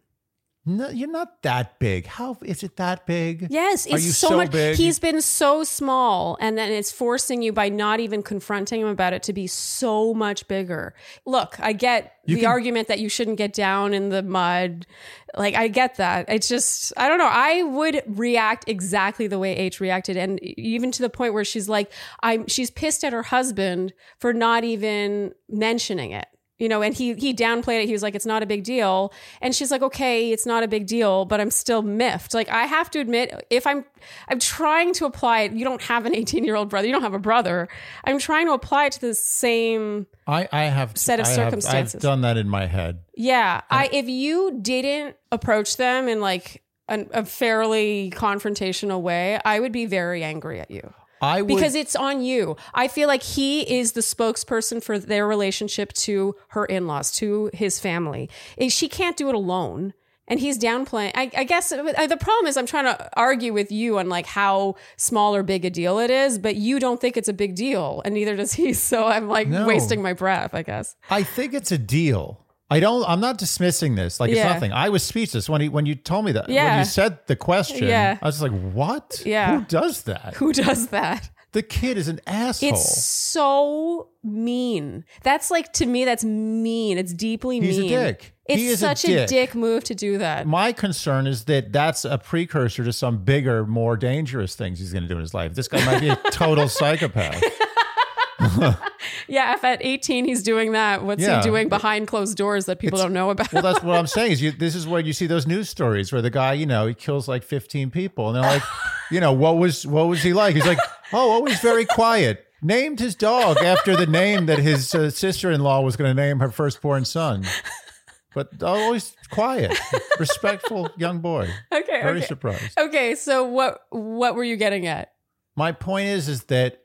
No, you're not that big. How is it that big? Yes, Are it's you so, so much. big? He's been so small, and then it's forcing you by not even confronting him about it to be so much bigger. Look, I get You the can- argument that you shouldn't get down in the mud. Like, I get that. It's just, I don't know. I would react exactly the way H reacted, and even to the point where she's like, I'm. She's pissed at her husband for not even mentioning it you know and he he downplayed it. He was like it's not a big deal. And she's like okay it's not a big deal but i'm still miffed. Like i have to admit if i'm i'm trying to apply it you don't have an 18 year old brother you don't have a brother. I'm trying to apply it to the same I, I have Set of I have- circumstances. I've done that in my head. yeah i if you didn't approach them in like an, a fairly confrontational way i would be very angry at you I would because it's on you. I feel like he is the spokesperson for their relationship to her in laws, to his family. Eh, She can't do it alone. And he's downplaying. I, I guess uh, the problem is I'm trying to argue with you on like how small or big a deal it is, but you don't think it's a big deal, and neither does he. So I'm like No. wasting my breath, I guess. I think it's a deal. I don't. I'm not dismissing this. Like Yeah. it's nothing. I was speechless when he when you told me that. When Yeah. you said the question. Yeah. I was like, what? Yeah. Who does that? Who does that? The kid is an asshole. It's so mean. That's like to me, that's mean. It's deeply He's a mean. dick. It's He is a such dick move to do that. My concern is that that's a precursor to some bigger, more dangerous things he's going to do in his life. This guy might be a total psychopath. Yeah, if at 18 he's doing that, what's Yeah. he doing behind closed doors that people don't know about? Well, that's what I'm saying. Is you, this is where you see those news stories where the guy, you know, he kills like 15 people, and they're like, you know, what was what was he like? He's like, oh, always very quiet. Named his dog after the name that his uh, sister-in-law was going to name her firstborn son. But always quiet, respectful young boy. okay, Very okay. surprised. Okay, so what what were you getting at? My point is, is that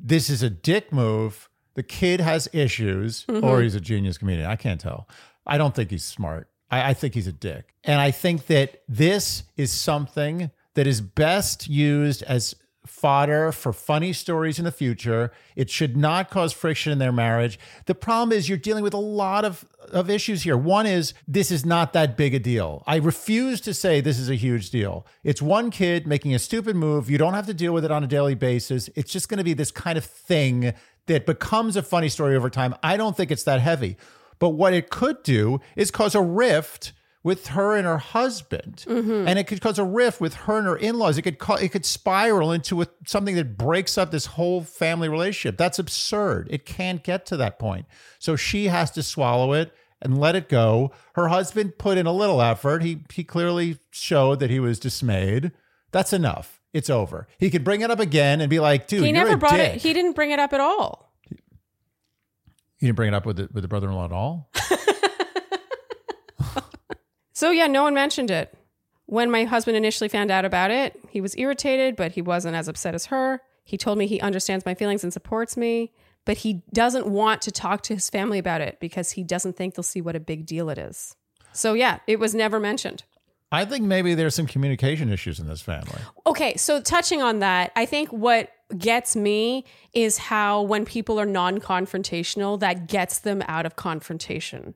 this is a dick move. The kid has issues, Mm-hmm. or he's a genius comedian. I can't tell. I don't think he's smart. I, I think he's a dick. And I think that this is something that is best used as fodder for funny stories in the future. It should not cause friction in their marriage. The problem is you're dealing with a lot of, of issues here. One is this is not that big a deal. I refuse to say this is a huge deal. It's one kid making a stupid move. You don't have to deal with it on a daily basis. It's just going to be this kind of thing that becomes a funny story over time. I don't think it's that heavy. But what it could do is cause a rift with her and her husband, mm-hmm. and it could cause a rift with her and her in-laws. It could it could spiral into a, something that breaks up this whole family relationship. That's absurd. It can't get to that point. So she has to swallow it and let it go. Her husband put in a little effort. He he clearly showed that he was dismayed. That's enough. It's over. He could bring it up again and be like, "Dude, He you're never brought dick." it. He didn't bring it up at all. He didn't bring it up with the, with the brother-in-law at all. So yeah, no one mentioned it. When my husband initially found out about it, he was irritated, but he wasn't as upset as her. He told me he understands my feelings and supports me, but he doesn't want to talk to his family about it because he doesn't think they'll see what a big deal it is. So yeah, it was never mentioned. I think maybe there's some communication issues in this family. Okay, so touching on that, I think what gets me is how when people are non confrontational, that gets them out of confrontation.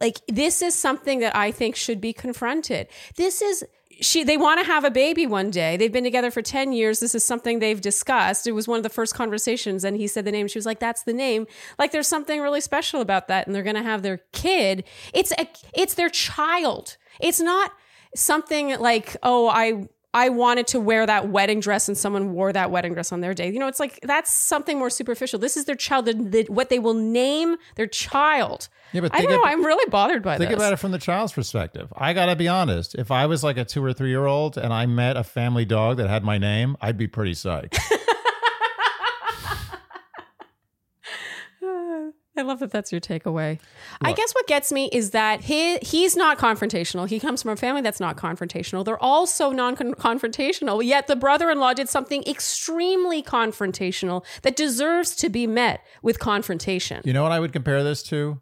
Like, this is something that I think should be confronted. This is. She, they want to have a baby one day. They've been together for 10 years. This is something they've discussed. It was one of the first conversations, and he said the name. She was like, That's the name. Like, there's something really special about that, and they're going to have their kid. It's a, it's their child. It's not something like, oh, I I wanted to wear that wedding dress and someone wore that wedding dress on their day. You know, it's like that's something more superficial. This is their child, the, the, what they will name their child. Yeah, but I don't know. Ab- I'm really bothered by this. Think about it from the child's perspective. I got to be honest. If I was like a two or three year old and I met a family dog that had my name, I'd be pretty psyched. I love that that's your takeaway. I guess what gets me is that he he's not confrontational. He comes from a family that's not confrontational. They're also non-confrontational. Yet the brother-in-law did something extremely confrontational that deserves to be met with confrontation. you know what I would compare this to?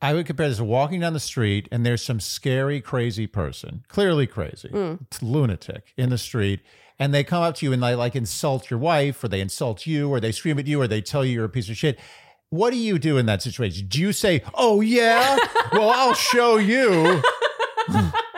I would compare this to walking down the street and there's some scary, crazy person, clearly crazy, mm. lunatic in the street. And they come up to you and they like insult your wife or they insult you or they scream at you or they tell you you're a piece of shit. What do you do in that situation? Do you say, "Oh yeah, well I'll show you"?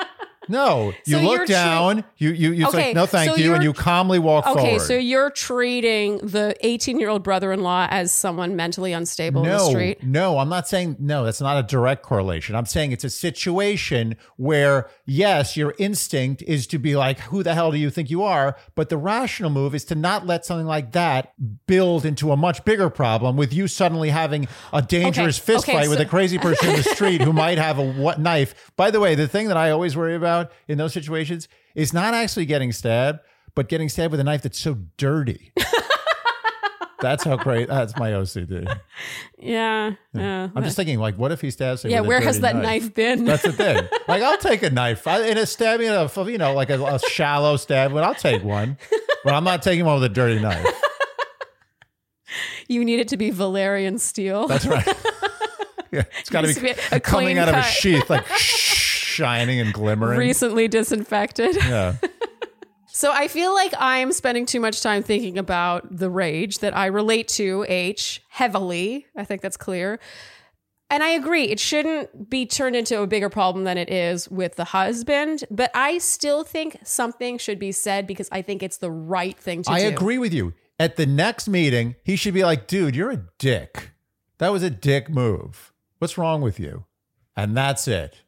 no, you So look tre- down. You you you Okay, say no, thank so you, and you're- calmly walk Okay, forward. Okay, so you're treating the 18 year old brother in law as someone mentally unstable in the no, street. no, I'm not saying no. That's not a direct correlation. I'm saying it's a situation where yes, your instinct is to be like, "Who the hell do you think you are?" But the rational move is to not let something like that build into a much bigger problem with you suddenly having a dangerous Okay, fist fight with a crazy person in the street who might have a what knife. By the way, the thing that I always worry about in those situations is not actually getting stabbed, but getting stabbed with a knife that's so dirty. That's how great. That's my OCD. Yeah. Yeah. I'm just thinking, like, what if he stabs yeah, with a where has that knife, been? That's the thing. Like, I'll take a knife. I, in a stabbing, of you know, like a, a shallow stab, but I'll take one. But I'm not taking one with a dirty knife. You need it to be Valyrian steel. That's right. yeah, it's got to be, be coming clean out of a sheath, like shining and glimmering. recently disinfected. yeah. So I feel like I'm spending too much time thinking about the rage that I relate to H heavily. I think that's clear. And I agree, it shouldn't be turned into a bigger problem than it is with the husband, but I still think something should be said because I think it's the right thing to I do. I agree with you. At the next meeting, he should be like, dude, you're a dick. That was a dick move. What's wrong with you? And that's it.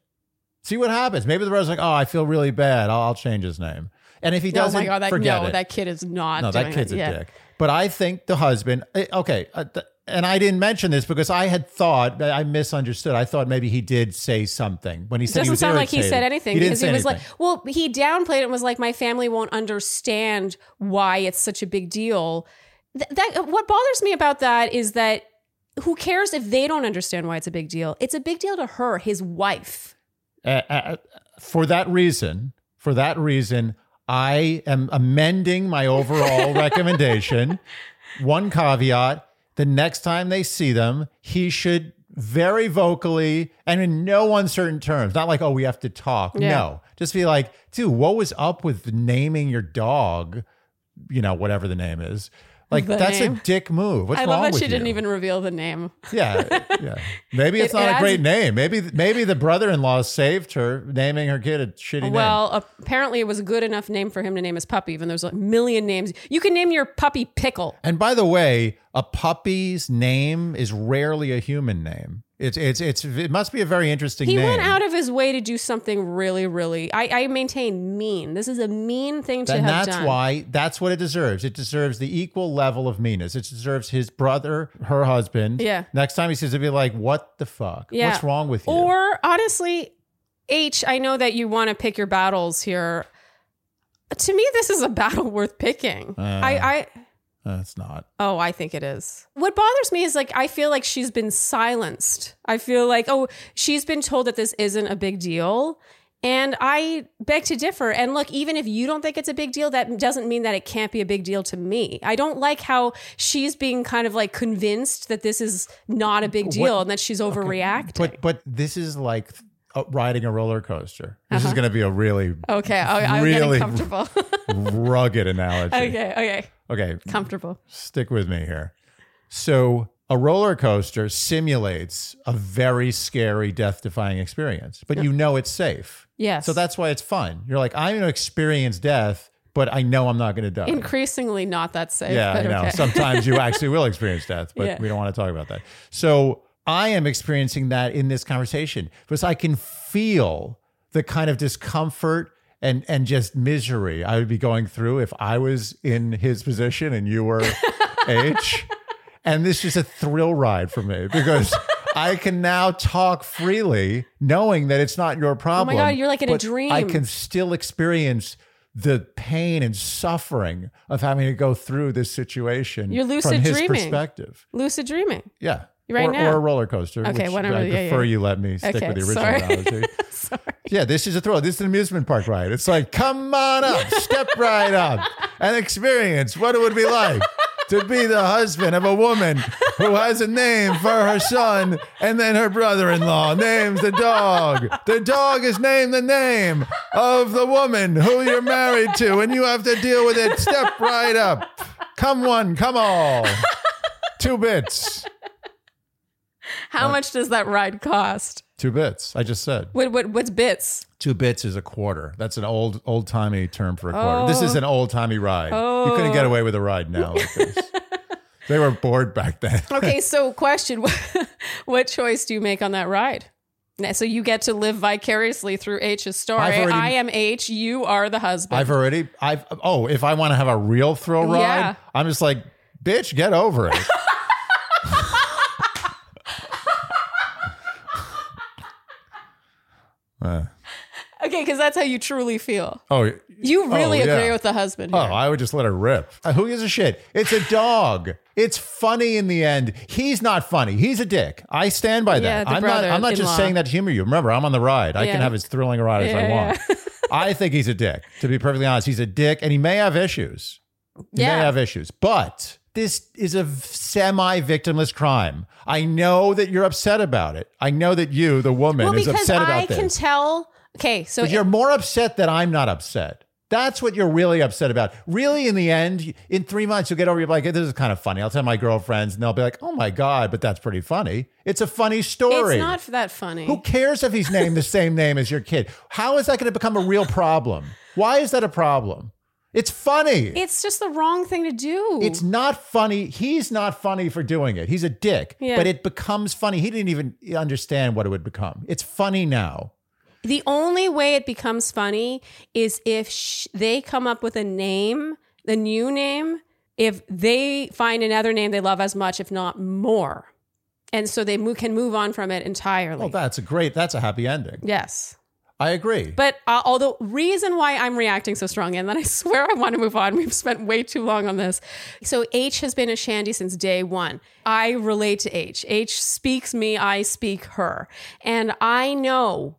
See what happens. Maybe the brother's like, oh, I feel really bad. I'll, I'll change his name. And if he Oh doesn't, my god, that forget no, it. that kid is not. no, that kid's it. a Yeah. dick. But I think the husband, eh, okay, uh, th- and I didn't mention this because I had thought, I misunderstood. I thought maybe he did say something when he said he doesn't was sound like he said anything He because he was anything. like, well, he downplayed it and was like, my family won't understand why it's such a big deal. Th- that what bothers me about that is that who cares if they don't understand why it's a big deal? It's a big deal to her, his wife. Uh, for that reason, for that reason, I am amending my overall recommendation. One caveat the next time they see them, he should very vocally and in no uncertain terms, not like, oh, we have to talk. Yeah. No, just be like, dude, what was up with naming your dog, you know, whatever the name is? Like, The that's name. a dick move. What's I wrong love that with she didn't even reveal the name. Yeah, yeah. Maybe it's It- not a adds- great name. Maybe maybe the brother-in-law saved her naming her kid a shitty name. Well, apparently it was a good enough name for him to name his puppy, even though there's a million names. You can name your puppy Pickle. And by the way, a puppy's name is rarely a human name. It's it's it's it must be a very interesting He name. went out of his way to do something really, really. I, I maintain mean. This is a mean thing to and have that's done. why that's what it deserves. It deserves the equal level of meanness. It deserves his brother, her husband. Yeah. Next time he says it'd be like, "What the fuck? Yeah. What's wrong with you?" Or honestly, H, I know that you want to pick your battles here. To me, this is a battle worth picking. Uh. I, I Uh, it's not. oh, I think it is. What bothers me is like I feel like she's been silenced. I feel like oh, she's been told that this isn't a big deal. And I beg to differ. And look, even if you don't think it's a big deal, that doesn't mean that it can't be a big deal to me. I don't like how she's being kind of like convinced that this is not a big deal and that she's overreacting. But but this is like riding a roller coaster. This Uh-huh. is going to be a really Okay, I, I'm Really- getting comfortable. rugged analogy. okay, okay, Okay, comfortable. stick with me here. So, a roller coaster simulates a very scary, death defying experience, but you know it's safe. Yes. So, that's why it's fun. You're like, I'm going to experience death, but I know I'm not going to die. increasingly not that safe. yeah, I know. okay. Sometimes you actually will experience death, but Yeah. we don't want to talk about that. So, I am experiencing that in this conversation because I can feel the kind of discomfort and and just misery I would be going through if I was in his position and you were H. And this is a thrill ride for me because I can now talk freely knowing that it's not your problem. Oh my God, you're like in a dream. I can still experience the pain and suffering of having to go through this situation You're lucid from his dreaming. perspective. lucid dreaming. Yeah. Right or, now. or a roller coaster. Okay, which whatever, I yeah, prefer yeah. you let me stick Okay, with the original sorry. analogy. Sorry. Yeah, this is a thrill. This is an amusement park ride. It's like, come on up, step right up, and experience what it would be like to be the husband of a woman who has a name for her son, and then her brother in law names the dog. The dog is named the name of the woman who you're married to, and you have to deal with it. Step right up. Come one, come all. Two bits. How much does that ride cost? Two bits. I just said. What, what what's bits? Two bits is a quarter. That's an old old timey term for a quarter. This is Oh. an old timey ride. You couldn't get oh. away with a ride now. Like this. they were bored back then. Okay, so question: What choice do you make on that ride? Now, So you get to live vicariously through H's story. I've already- I am H. You are the husband. I've already. I've. Oh, if I want to have a real thrill ride, Yeah. I'm just like, bitch, get over it. Uh, okay, because that's how you truly feel. oh, You really oh, yeah. agree with the husband. Oh, I would just let her rip. Uh, Who gives a shit? It's a dog. It's funny in the end. He's not funny. He's a dick. I stand by that. the I'm not. I'm not just brother-in-law. saying that to humor you. Remember, I'm on the ride. I Yeah. can have as thrilling a ride as I Yeah, want. I think he's a dick. To be perfectly honest, he's a dick, and he may have issues. He Yeah. may have issues, but this is a semi victimless crime. I know that you're upset about it. I know that you, the woman, well, is upset about I this. I can tell. Okay, so But you're more upset that I'm not upset. That's what you're really upset about. Really, in the end, in three months, you'll get over. You're like, this is kind of funny. I'll tell my girlfriends, and they'll be like, oh my god, but that's pretty funny. It's a funny story. it's not that funny. Who cares if he's named the same name as your kid? How is that going to become a real problem? Why is that a problem? It's funny. It's just the wrong thing to do. It's not funny. He's not funny for doing it. He's a dick. Yeah. But it becomes funny. He didn't even understand what it would become. It's funny now. The only way it becomes funny is if sh- they come up with a name, the new name, if they find another name they love as much, if not more. And so they mo- can move on from it entirely. Well, that's a great, that's a happy ending. yes. I agree. But uh, although reason why I'm reacting so strongly, and then I swear I want to move on. We've spent way too long on this. So H has been a shandy since day one. I relate to H. H speaks me. I speak her, and I know,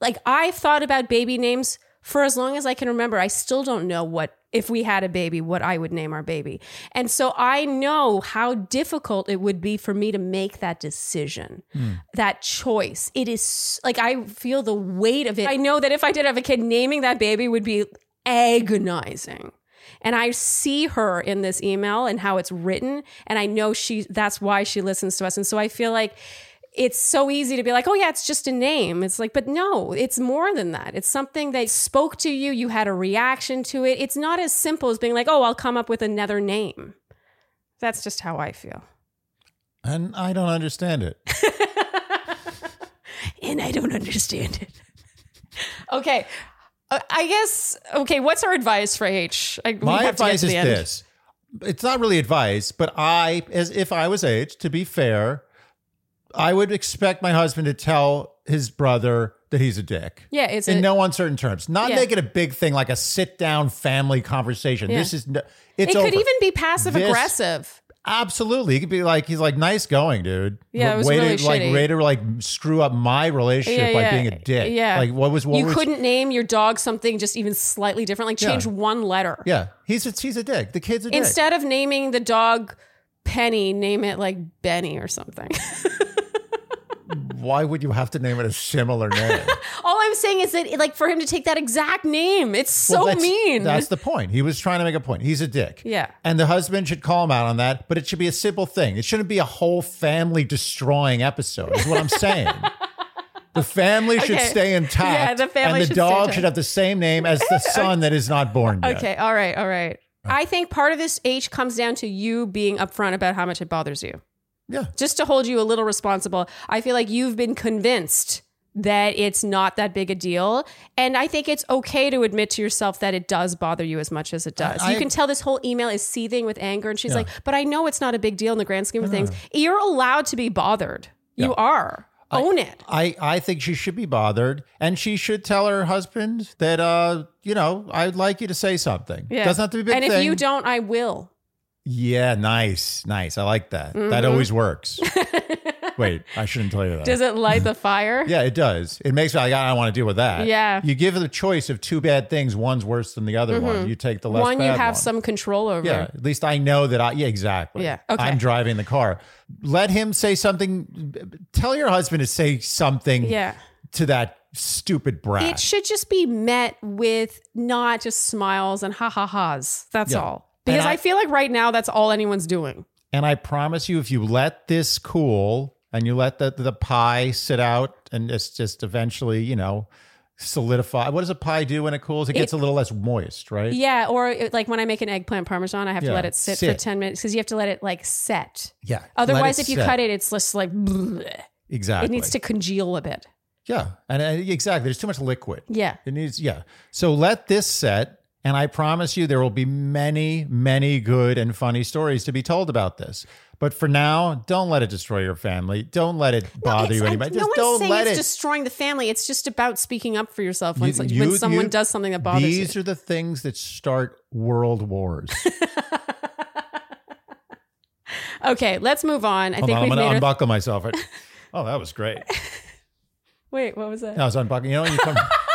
like I've thought about baby names for as long as I can remember. I still don't know what if we had a baby, what I would name our baby. And so I know how difficult it would be for me to make that decision, hmm. that choice. It is like I feel the weight of it. I know that if I did have a kid, naming that baby would be agonizing. And I see her in this email and how it's written. And I know she that's why she listens to us. And so I feel like it's so easy to be like, oh, yeah, it's just a name. It's like, but no, it's more than that. It's something that spoke to you. You had a reaction to it. It's not as simple as being like, oh, I'll come up with another name. That's just how I feel. and I don't understand it. And I don't understand it. okay. Uh, I guess, okay, what's our advice for H? I, My have to get advice is end. this. It's not really advice, but I, as if I was H, to be fair, I would expect my husband to tell his brother that he's a dick. Yeah, it's in a, no uncertain terms. Not Yeah. make it a big thing like a sit down family conversation. Yeah. This is no, it's it over. could even be passive This- aggressive. Absolutely, he could be like he's like nice going, dude. Yeah, it was way really to like way to like screw up my relationship Yeah, by being a dick. Yeah. like what was what you was couldn't name your dog something just even slightly different, like change one letter. Yeah, he's a, he's a dick. The kid's a dick. Instead of naming the dog Penny, name it like Benny or something. Why would you have to name it a similar name? All I'm saying is that, like, for him to take that exact name, it's so Well, that's- mean. That's the point. He was trying to make a point. He's a dick. Yeah. And the husband should call him out on that, but it should be a simple thing. It shouldn't be a whole family destroying episode, is what I'm saying. the family should Okay. stay intact. Yeah, the family And the should dog should have the same name as the son that is not born yet. okay, all right, all right. I think part of this H comes down to you being upfront about how much it bothers you. Yeah. Just to hold you a little responsible. I feel like you've been convinced that it's not that big a deal. And I think it's okay to admit to yourself that it does bother you as much as it does. I- you can tell this whole email is seething with anger. And she's like, but I know it's not a big deal in the grand scheme of things. You're allowed to be bothered. You are. Own it. I, I think she should be bothered and she should tell her husband that uh you know I'd like you to say something. Yeah. Doesn't have to be a big and if you don't, I will. Yeah, nice, nice. I like that. That Mm-hmm. always works. Wait, I shouldn't tell you that. Does it light the fire? yeah, it does. It makes me like I don't want to deal with that. Yeah. You give the choice of two bad things. One's worse than the other one. You take the less Mm-hmm. One you have one. some control over. Yeah, at least I know that I. Yeah, exactly. Yeah, okay. I'm driving the car. Let him say something. Tell your husband to say something. Yeah. To that stupid brat. It should just be met with not just smiles and ha ha ha's. That's Yeah. all. Because I, I- feel like right now that's all anyone's doing. And I promise you, if you let this cool and you let the, the pie sit out and it's just eventually, you know, solidify. What does a pie do when it cools? It gets a little less moist, right? Yeah, or it- like when I make an eggplant parmesan, I have to let it sit, for 10 minutes because you have to let it like set. Yeah. Otherwise, if you set. cut it, it's just like bleh. exactly. it needs to congeal a bit. Yeah. And uh, exactly. There's too much liquid. Yeah. It needs, yeah. So let this set. And I promise you, there will be many, many good and funny stories to be told about this. But for now, don't let it destroy your family. Don't let it bother It's- uh, you I- anymore. no Just one's saying it's it. destroying the family. It's just about speaking up for yourself when, You- when you- someone you- does something that bothers you. These are the things that start world wars. Okay, let's move on. I Hold think on, I'm going to unbuckle myself. Oh, that was great. Wait, what was that? I was unbuckling. You know, when you come.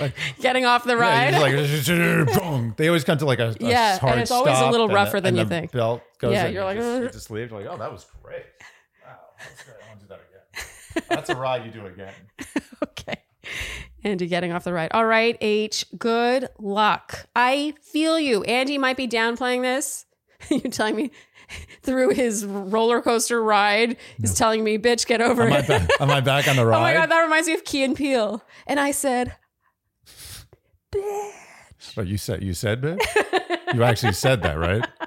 Like, Getting off the ride. he's like. They always come to like a, a Yeah, and it's always a little rougher the- than and you the think. Belt goes Yeah, in, you're like, just, you just leave. You're like, oh, that was great. Wow, that's great. I want to do that again. That's a ride you do again. okay. Andy getting off the ride. All right, H, good luck. I feel you. Andy might be downplaying this. You're telling me through his roller coaster ride, he's telling me, bitch, get over Am I it. back? Am I back on the ride? Oh my God, that reminds me of Key and Peele. And I said, bitch. But you said you said bitch. you actually said that, right?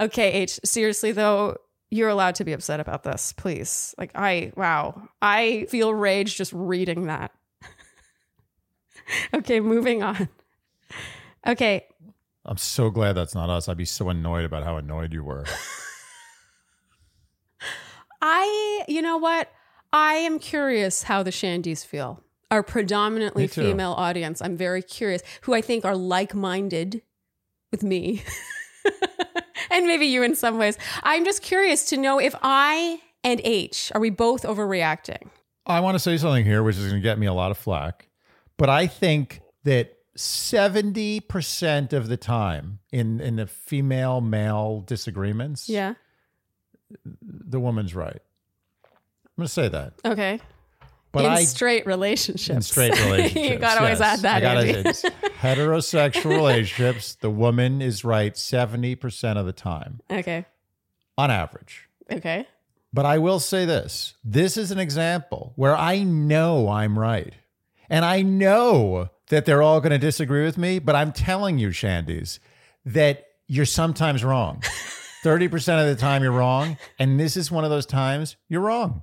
Okay, H, seriously though, you're allowed to be upset about this, please. Like, I, wow, I feel rage just reading that. okay, moving on. Okay, I'm so glad that's not us. I'd be so annoyed about how annoyed you were. I, you know what? I am curious how the Shandies feel. Our predominantly female audience. I'm very curious, who I think are like minded with me. and maybe you in some ways. I'm just curious to know if I and H, are we both overreacting? I want to say something here, which is going to get me a lot of flack, but I think that 70% of the time in, in the female male disagreements, Yeah. the woman's right. I'm going to say that. Okay. But in I, straight relationships. in straight relationships. you gotta always add that. I gotta, heterosexual relationships, the woman is right 70% of the time okay. on average. Okay. But I will say this this is an example where I know I'm right. And I know that they're all going to disagree with me, but I'm telling you, Shandies, that you're sometimes wrong. 30% of the time you're wrong. And this is one of those times you're wrong.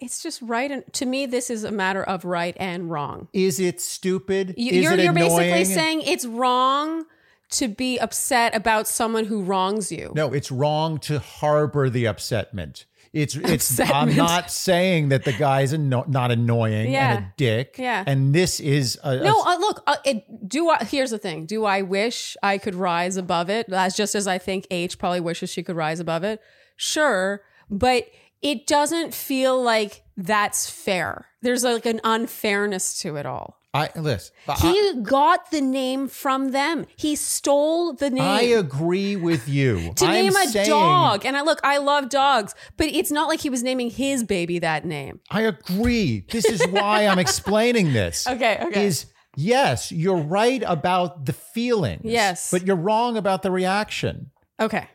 It's just right. And to me, this is a matter of right and wrong. Is it stupid? You, is you're, it you're basically saying it's wrong to be upset about someone who wrongs you. No, it's wrong to harbor the upsetment. It's it's. I'm not saying that the guy's anno- not annoying and a dick. Yeah. And this is a, a- No, uh, look. Uh, it, do I? Here's the thing. Do I wish I could rise above it? That's just as I think H probably wishes she could rise above it. Sure, but it doesn't feel like that's fair. There's like an unfairness to it all. I listen. I- He got the name from them. He stole the name. I agree with you. to I'm name a saying- dog. And I look, I love dogs, but it's not like he was naming his baby that name. I agree. This is why I'm explaining this. Okay, okay. Is yes, you're right about the feelings. Yes. But you're wrong about the reaction. Okay.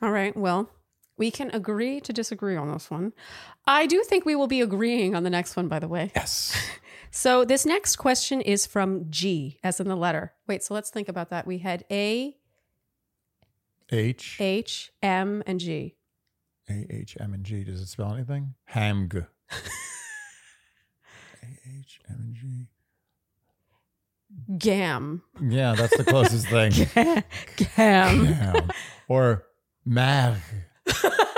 All right. Well, we can agree to disagree on this one. I do think we will be agreeing on the next one, by the way. Yes. So this next question is from G, as in the letter. Wait, so let's think about that. We had A, H H, M, and G. A H M and G. Does it spell anything? Hamg. A H M and G. Gam. Yeah, that's the closest thing. Gam. Ham. Or mag.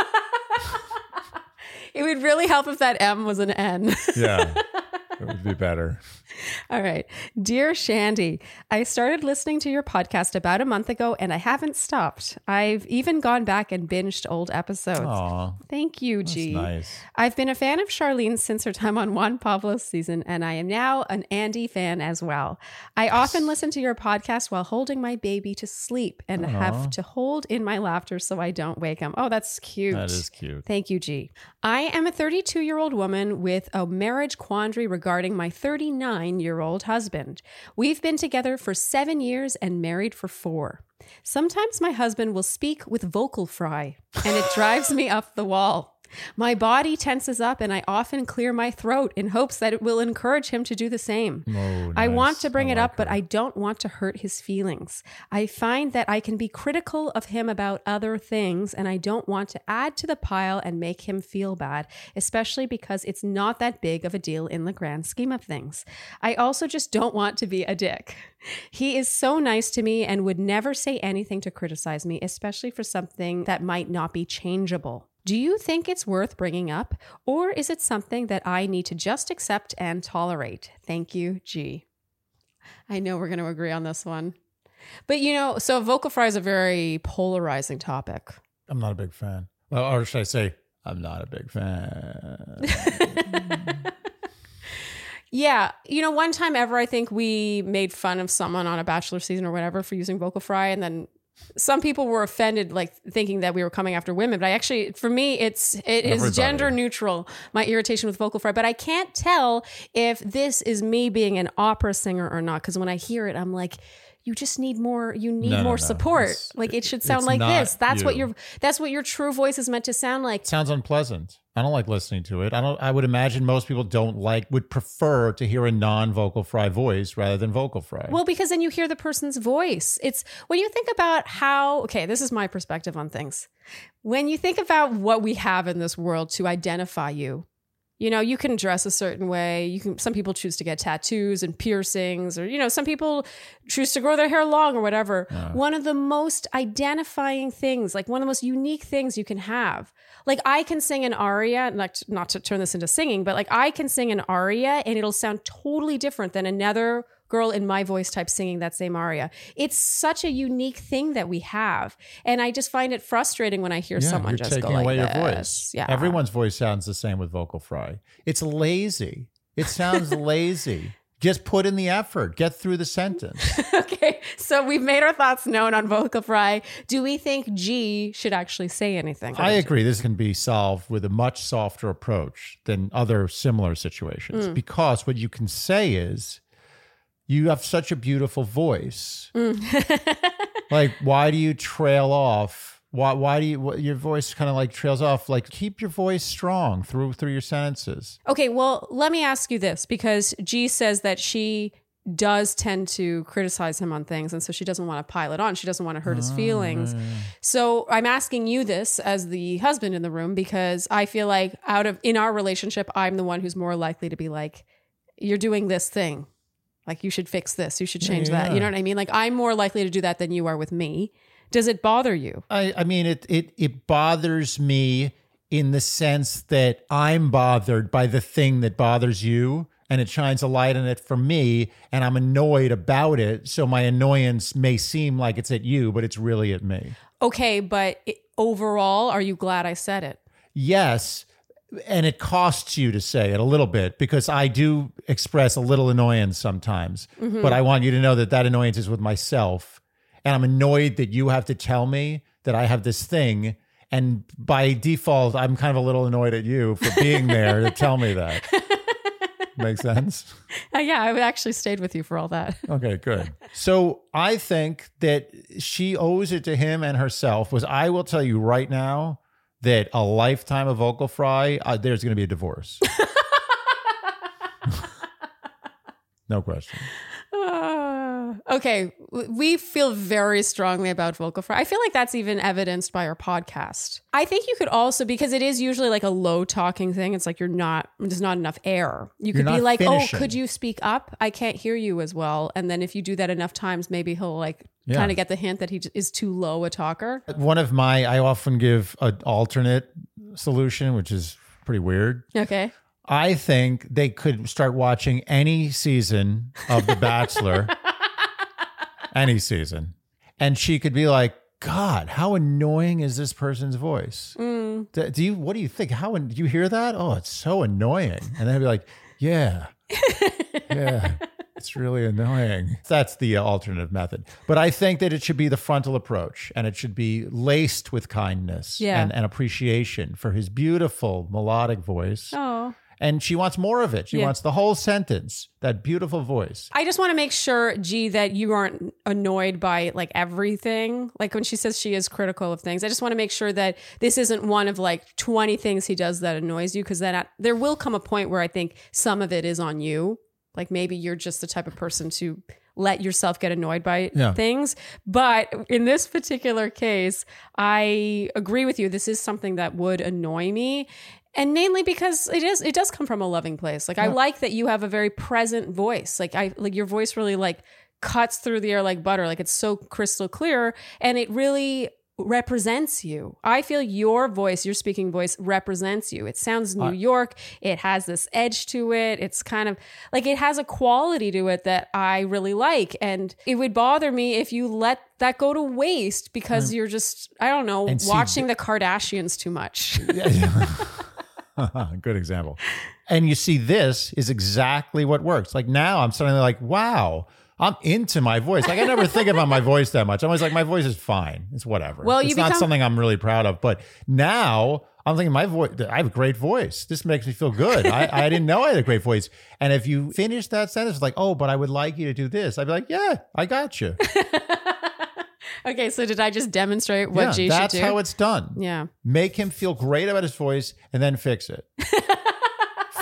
It would really help if that M was an N. Yeah. It would be better. All right. Dear Shandy, I started listening to your podcast about a month ago and I haven't stopped. I've even gone back and binged old episodes. Aw. Thank you, That's G. nice. I've been a fan of Sharleen since her time on Juan Pablo's season, and I am now an Andy fan as well. I often listen to your podcast while holding my baby to sleep and have to hold in my laughter so I don't wake him. Oh, that's cute. That is cute. Thank you, G. I am a 32 year old woman with a marriage quandary regarding my 39 year old husband. We've been together for seven years and married for four. Sometimes my husband will speak with vocal fry, and it drives me up the wall. My body tenses up, and I often clear my throat in hopes that it will encourage him to do the same. Oh, I want to bring I it like up, but. I don't want to hurt his feelings. I find that I can be critical of him about other things, and I don't want to add to the pile and make him feel bad, especially because it's not that big of a deal in the grand scheme of things. I also just don't want to be a dick. He is so nice to me and would never say anything to criticize me, especially for something that might not be changeable. Do you think it's worth bringing up, or is it something that I need to just accept and tolerate? Thank you, G. I know we're going to agree on this one. But you know, so vocal fry is a very polarizing topic. I'm not a big fan. Well, or should I say, I'm not a big fan. Yeah. You know, one time ever, I think we made fun of someone on a Bachelor season or whatever for using vocal fry. And then some people were offended, like thinking that we were coming after women. But I actually, for me, it's, it is Everybody. gender neutral, my irritation with vocal fry. But I can't tell if this is me being an opera singer or not. Cause when I hear it, I'm like, you just need more you need No, more no. support It's- like it should sound like this that's what your that's what your true voice is meant to sound like sounds unpleasant. I don't like listening to it. I don't. I would imagine most people don't like would prefer to hear a non-vocal fry voice rather than vocal fry. Well, because then you hear the person's voice. It's when you think about how, okay, this is my perspective on things. When you think about what we have in this world to identify you, you know, you can dress a certain way. You can, some people choose to get tattoos and piercings, or, you know, some people choose to grow their hair long or whatever. One of the most identifying things, like one of the most unique things you can have. Like I can sing an aria, not, not to turn this into singing, but like I can sing an aria and it'll sound totally different than another girl in my voice type singing that same aria. It's such a unique thing that we have. And I just find it frustrating when I hear yeah, someone just go like away this. your voice. Yeah. everyone's voice sounds the same with vocal fry. It's lazy. It sounds lazy. Just put in the effort. Get through the sentence. okay. So we've made our thoughts known on vocal fry. Do we think G should actually say anything? I agree. This can be solved with a much softer approach than other similar situations Mm. because what you can say is, you have such a beautiful voice. Mm. like, why do you trail off? Why, why do you, what, your voice kind of like trails off? Like, keep your voice strong through, through your sentences. Okay, well, let me ask you this because G says that she does tend to criticize him on things and so she doesn't want to pile it on. She doesn't want to hurt his ah. feelings. So, I'm asking you this as the husband in the room because I feel like out of in our relationship, I'm the one who's more likely to be like you're doing this thing. Like you should fix this, you should change that. yeah. You know what I mean? Like I'm more likely to do that than you are with me. Does it bother you? I, I mean, it, it, it bothers me in the sense that I'm bothered by the thing that bothers you and it shines a light on it for me and I'm annoyed about it. So my annoyance may seem like it's at you, but it's really at me. Okay, but it, overall, are you glad I said it? Yes. And it costs you to say it a little bit because I do express a little annoyance sometimes. Mm-hmm. But I want you to know that that annoyance is with myself. And I'm annoyed that you have to tell me that I have this thing. And by default, I'm kind of a little annoyed at you for being there to tell me that. Makes sense? Uh, yeah, I would actually stayed with you for all that. Okay, good. So I think that she owes it to him and herself. Was I will tell you right now that a lifetime of vocal fry, uh, there's going to be a divorce. no question. Okay, we feel very strongly about vocal fry. I feel like that's even evidenced by our podcast. I think you could also because it is usually like a low talking thing. It's like you're not there's not enough air. You could be like, finishing. "Oh, could you speak up? I can't hear you as well." And then if you do that enough times, maybe he'll like Yeah. kind of get the hint that he is too low a talker. One of my, I often give an alternate solution, which is pretty weird. Okay. I think they could start watching any season of The Bachelor, any season, and she could be like, "God, how annoying is this person's voice? Mm. Do do you? What do you think? How do you hear that? Oh, it's so annoying." And they'd be like, "Yeah, yeah." It's really annoying. That's the uh, alternative method. But I think that it should be the frontal approach and it should be laced with kindness Yeah. and, and appreciation for his beautiful melodic voice Oh. And she wants more of it. She Yeah. wants the whole sentence, that beautiful voice. I just want to make sure, G, that you aren't annoyed by like everything. Like when she says she is critical of things, I just want to make sure that this isn't one of like 20 things he does that annoys you. Cause then at, there will come a point where I think some of it is on you. Like maybe you're just the type of person to let yourself get annoyed by Yeah. things. But in this particular case, I agree with you. This is something that would annoy me. And mainly because it is it does come from a loving place. Like I like that you have a very present voice. Like I like your voice really like cuts through the air like butter. Like it's so crystal clear and it really represents you. I feel your voice, your speaking voice represents you. It sounds New York. It has this edge to it. It's kind of like it has a quality to it that I really like. And it would bother me if you let that go to waste because you're just, I don't know, And see, watching the Kardashians too much. Good example. And you see, this is exactly what works. Like now, I'm suddenly like, wow, I'm into my voice. Like I never think about my voice that much. I'm always like, my voice is fine. It's whatever. Well, it's you not something I'm really proud of. But now I'm thinking my voice. I have a great voice. This makes me feel good. I, I didn't know I had a great voice. And if you finish that sentence like, oh, but I would like you to do this, I'd be like, yeah, I got you. Okay, so did I just demonstrate what yeah, G should do? That's how it's done. yeah. Make him feel great about his voice, and then fix it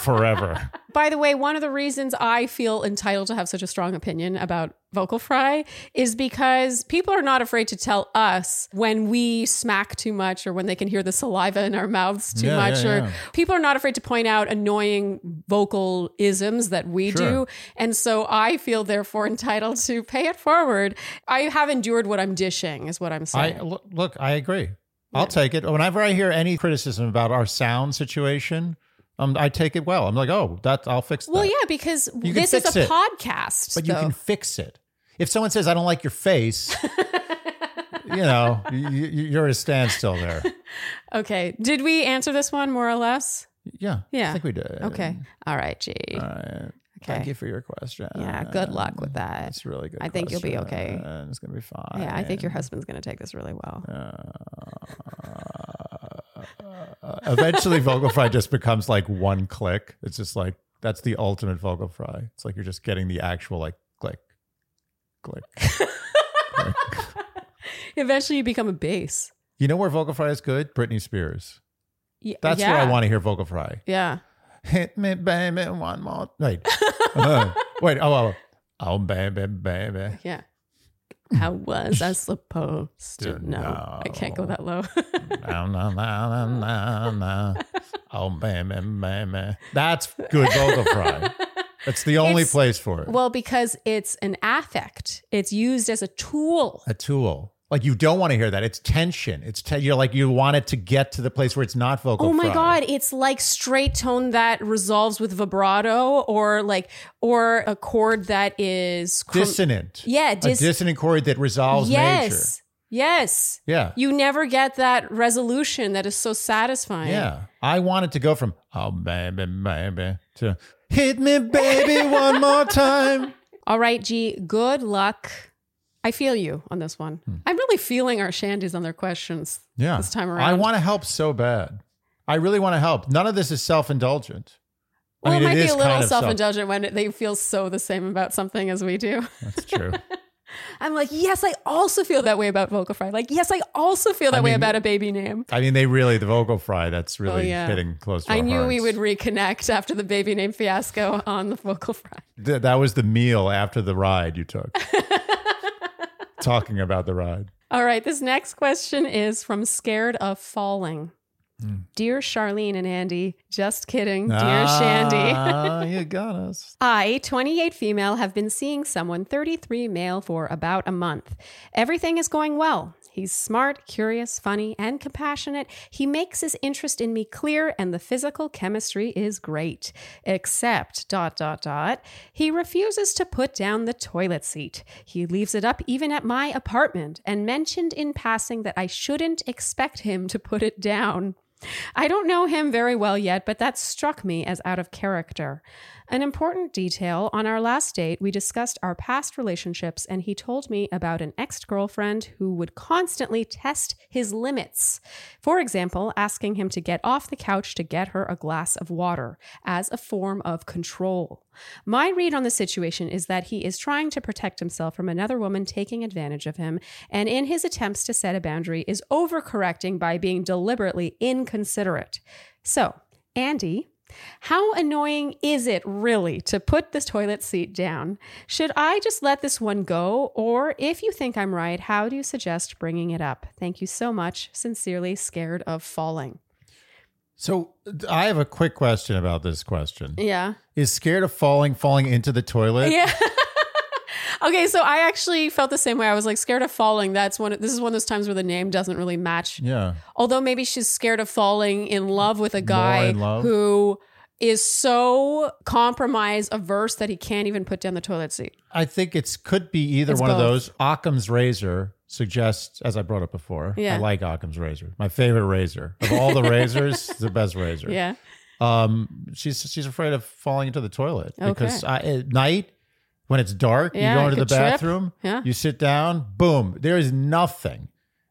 forever. By the way, one of the reasons I feel entitled to have such a strong opinion about vocal fry is because people are not afraid to tell us when we smack too much or when they can hear the saliva in our mouths too Yeah, much yeah, or yeah. people are not afraid to point out annoying vocal isms that we Sure. do and so I feel therefore entitled to pay it forward. I have endured what I'm dishing is what I'm saying. look, look, I agree. I'll take it. Whenever I hear any criticism about our sound situation, um, I take it well. I'm like, oh, that I'll fix that. well, yeah, because can this is a it. podcast. but you can fix it. If someone says I don't like your face, you know, you, you- you're at a standstill there. Okay. Did we answer this one more or less? Yeah, Yeah. I think we did. Okay. All right, G. All right. Okay. Thank you for your question. Yeah, good luck with that. It's really good. I think you'll be okay. question. It's gonna be fine. Yeah, I think your husband's going to take this really well. Uh, eventually vocal fry just becomes like one click. It's just like that's the ultimate vocal fry. It's like you're just getting the actual like click, click. click. Eventually, you become a bass. You know where vocal fry is good? Britney Spears. Y- That's yeah. where I want to hear vocal fry. Yeah. Hit me, baby, one more. Wait, Uh, wait. Oh, oh, oh, baby, baby. Yeah. How was I supposed to know? I can't go that low. Na, na, na, na, na. Oh, baby, baby. That's good vocal fry. That's the only It's- place for it. well, because it's an affect, it's used as a tool. a tool. Like you don't want to hear that. It's tension. It's te- you're like you want it to get to the place where it's not vocal. Oh my fry. god, it's like straight tone that resolves with vibrato or like or a chord that is Dissonant. Yeah, a dissonant chord that resolves major. Yes. Yes. Yeah. You never get that resolution that is so satisfying. Yeah. I want it to go from oh baby baby to hit me baby one more time. All right, G, good luck. I feel you on this one. I'm really feeling our shandies on their questions Hmm. Yeah. this time around. I want to help so bad. I really want to help. None of this is self-indulgent. well, I mean, it might it be a little kind of self- self-indulgent when they feel so the same about something as we do. That's true. I'm like, yes, I also feel that way about vocal fry. Like, yes, I also feel that way mean- about a baby name. I mean, they really the vocal fry. That's really Oh, yeah. hitting close to I knew we would reconnect after the baby name fiasco on the vocal fry. Th- that was the meal after the ride you took. Talking about the ride. All right, this next question is from Scared of Falling. Hmm. Dear Sharleen and Andy, just kidding. Dear Shandy. Ah, you got us. I, 28 female, have been seeing someone 33 male for about a month. Everything is going well. He's smart, curious, funny, and compassionate. He makes his interest in me clear, and the physical chemistry is great. Except, dot, dot, dot, he refuses to put down the toilet seat. He leaves it up even at my apartment and mentioned in passing that I shouldn't expect him to put it down. I don't know him very well yet, but that struck me as out of character. An important detail on our last date, we discussed our past relationships, and he told me about an ex girlfriend who would constantly test his limits. For example, asking him to get off the couch to get her a glass of water as a form of control. My read on the situation is that he is trying to protect himself from another woman taking advantage of him, and in his attempts to set a boundary, is overcorrecting by being deliberately inconsiderate. So, Andy, how annoying is it really to put this toilet seat down? Should I just let this one go? Or if you think I'm right, how do you suggest bringing it up? Thank you so much. Sincerely, scared of falling. So I have a quick question about this question. Yeah. Is scared of falling falling into the toilet? Yeah. okay, so I actually felt the same way. I was like scared of falling. That's one. This is one of those times where the name doesn't really match. Yeah. Although maybe she's scared of falling in love with a guy who is so compromise averse that he can't even put down the toilet seat. I think it's could be either It's one of those. Occam's razor suggests, as I brought up before. Yeah. I like Occam's razor. My favorite razor of all the razors, the best razor. Yeah. Um, she's she's afraid of falling into the toilet Okay. because I, at night when it's dark, Yeah, you go into the trip. bathroom, Yeah. you sit down, boom. There is nothing,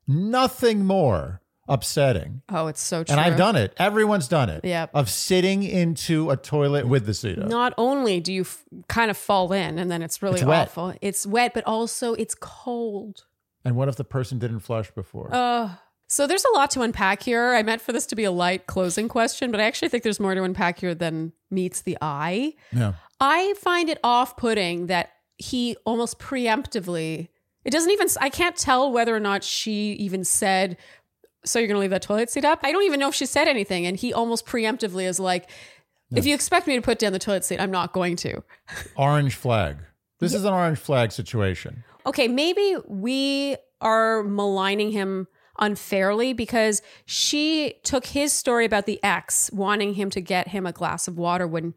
nothing more upsetting. Oh, it's so true. And I've done it. Everyone's done it. Yep. Of sitting into a toilet with the seat up. Not only do you f- kind of fall in and then it's really It's wet. awful. It's wet, but also it's cold. And what if the person didn't flush before? Uh, so there's a lot to unpack here. I meant for this to be a light closing question, but I actually think there's more to unpack here than meets the eye. yeah. I find it off putting that he almost preemptively, it doesn't even, I can't tell whether or not she even said, So you're going to leave that toilet seat up? I don't even know if she said anything. And he almost preemptively is like, If you expect me to put down the toilet seat, I'm not going to. Orange flag. This is an orange flag situation. Okay, maybe we are maligning him unfairly because she took his story about the ex wanting him to get him a glass of water when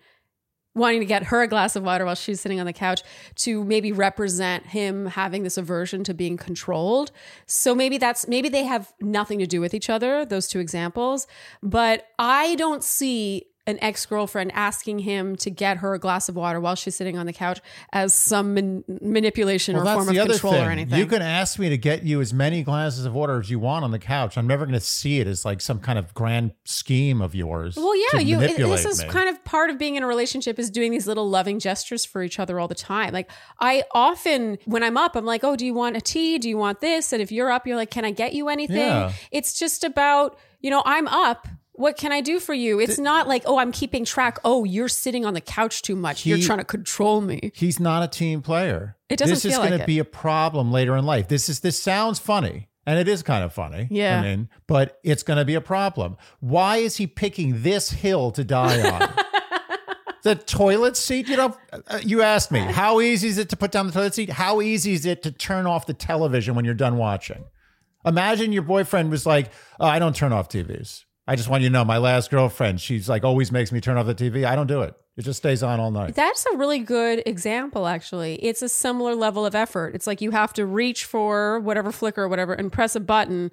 wanting to get her a glass of water while she's sitting on the couch to maybe represent him having this aversion to being controlled. So maybe that's maybe they have nothing to do with each other, those two examples, but I don't see an ex-girlfriend asking him to get her a glass of water while she's sitting on the couch as some man- manipulation or form of control or anything. You can ask me to get you as many glasses of water as you want on the couch. I'm never going to see it as like some kind of grand scheme of yours. Well, yeah, you. it- This is me. kind of part of being in a relationship is doing these little loving gestures for each other all the time. Like I often, when I'm up, I'm like, "Oh, do you want a tea? Do you want this?" And if you're up, you're like, "Can I get you anything?" Yeah. It's just about, you know, I'm up. What can I do for you? It's not like, "Oh, I'm keeping track." Oh, you're sitting on the couch too much. you're trying to control me. He's not a team player. It doesn't This is feel going like to be a problem later in life. This is this sounds funny. And it is kind of funny. Yeah. I mean, but it's going to be a problem. Why is he picking this hill to die on? the toilet seat, you know, uh, you asked me, how easy is it to put down the toilet seat? How easy is it to turn off the television when you're done watching? Imagine your boyfriend was like, oh, I don't turn off TVs. I just want you to know my last girlfriend, she's like always makes me turn off the TV. I don't do it. It just stays on all night. That's a really good example, actually. It's a similar level of effort. It's like you have to reach for whatever flicker or whatever and press a button.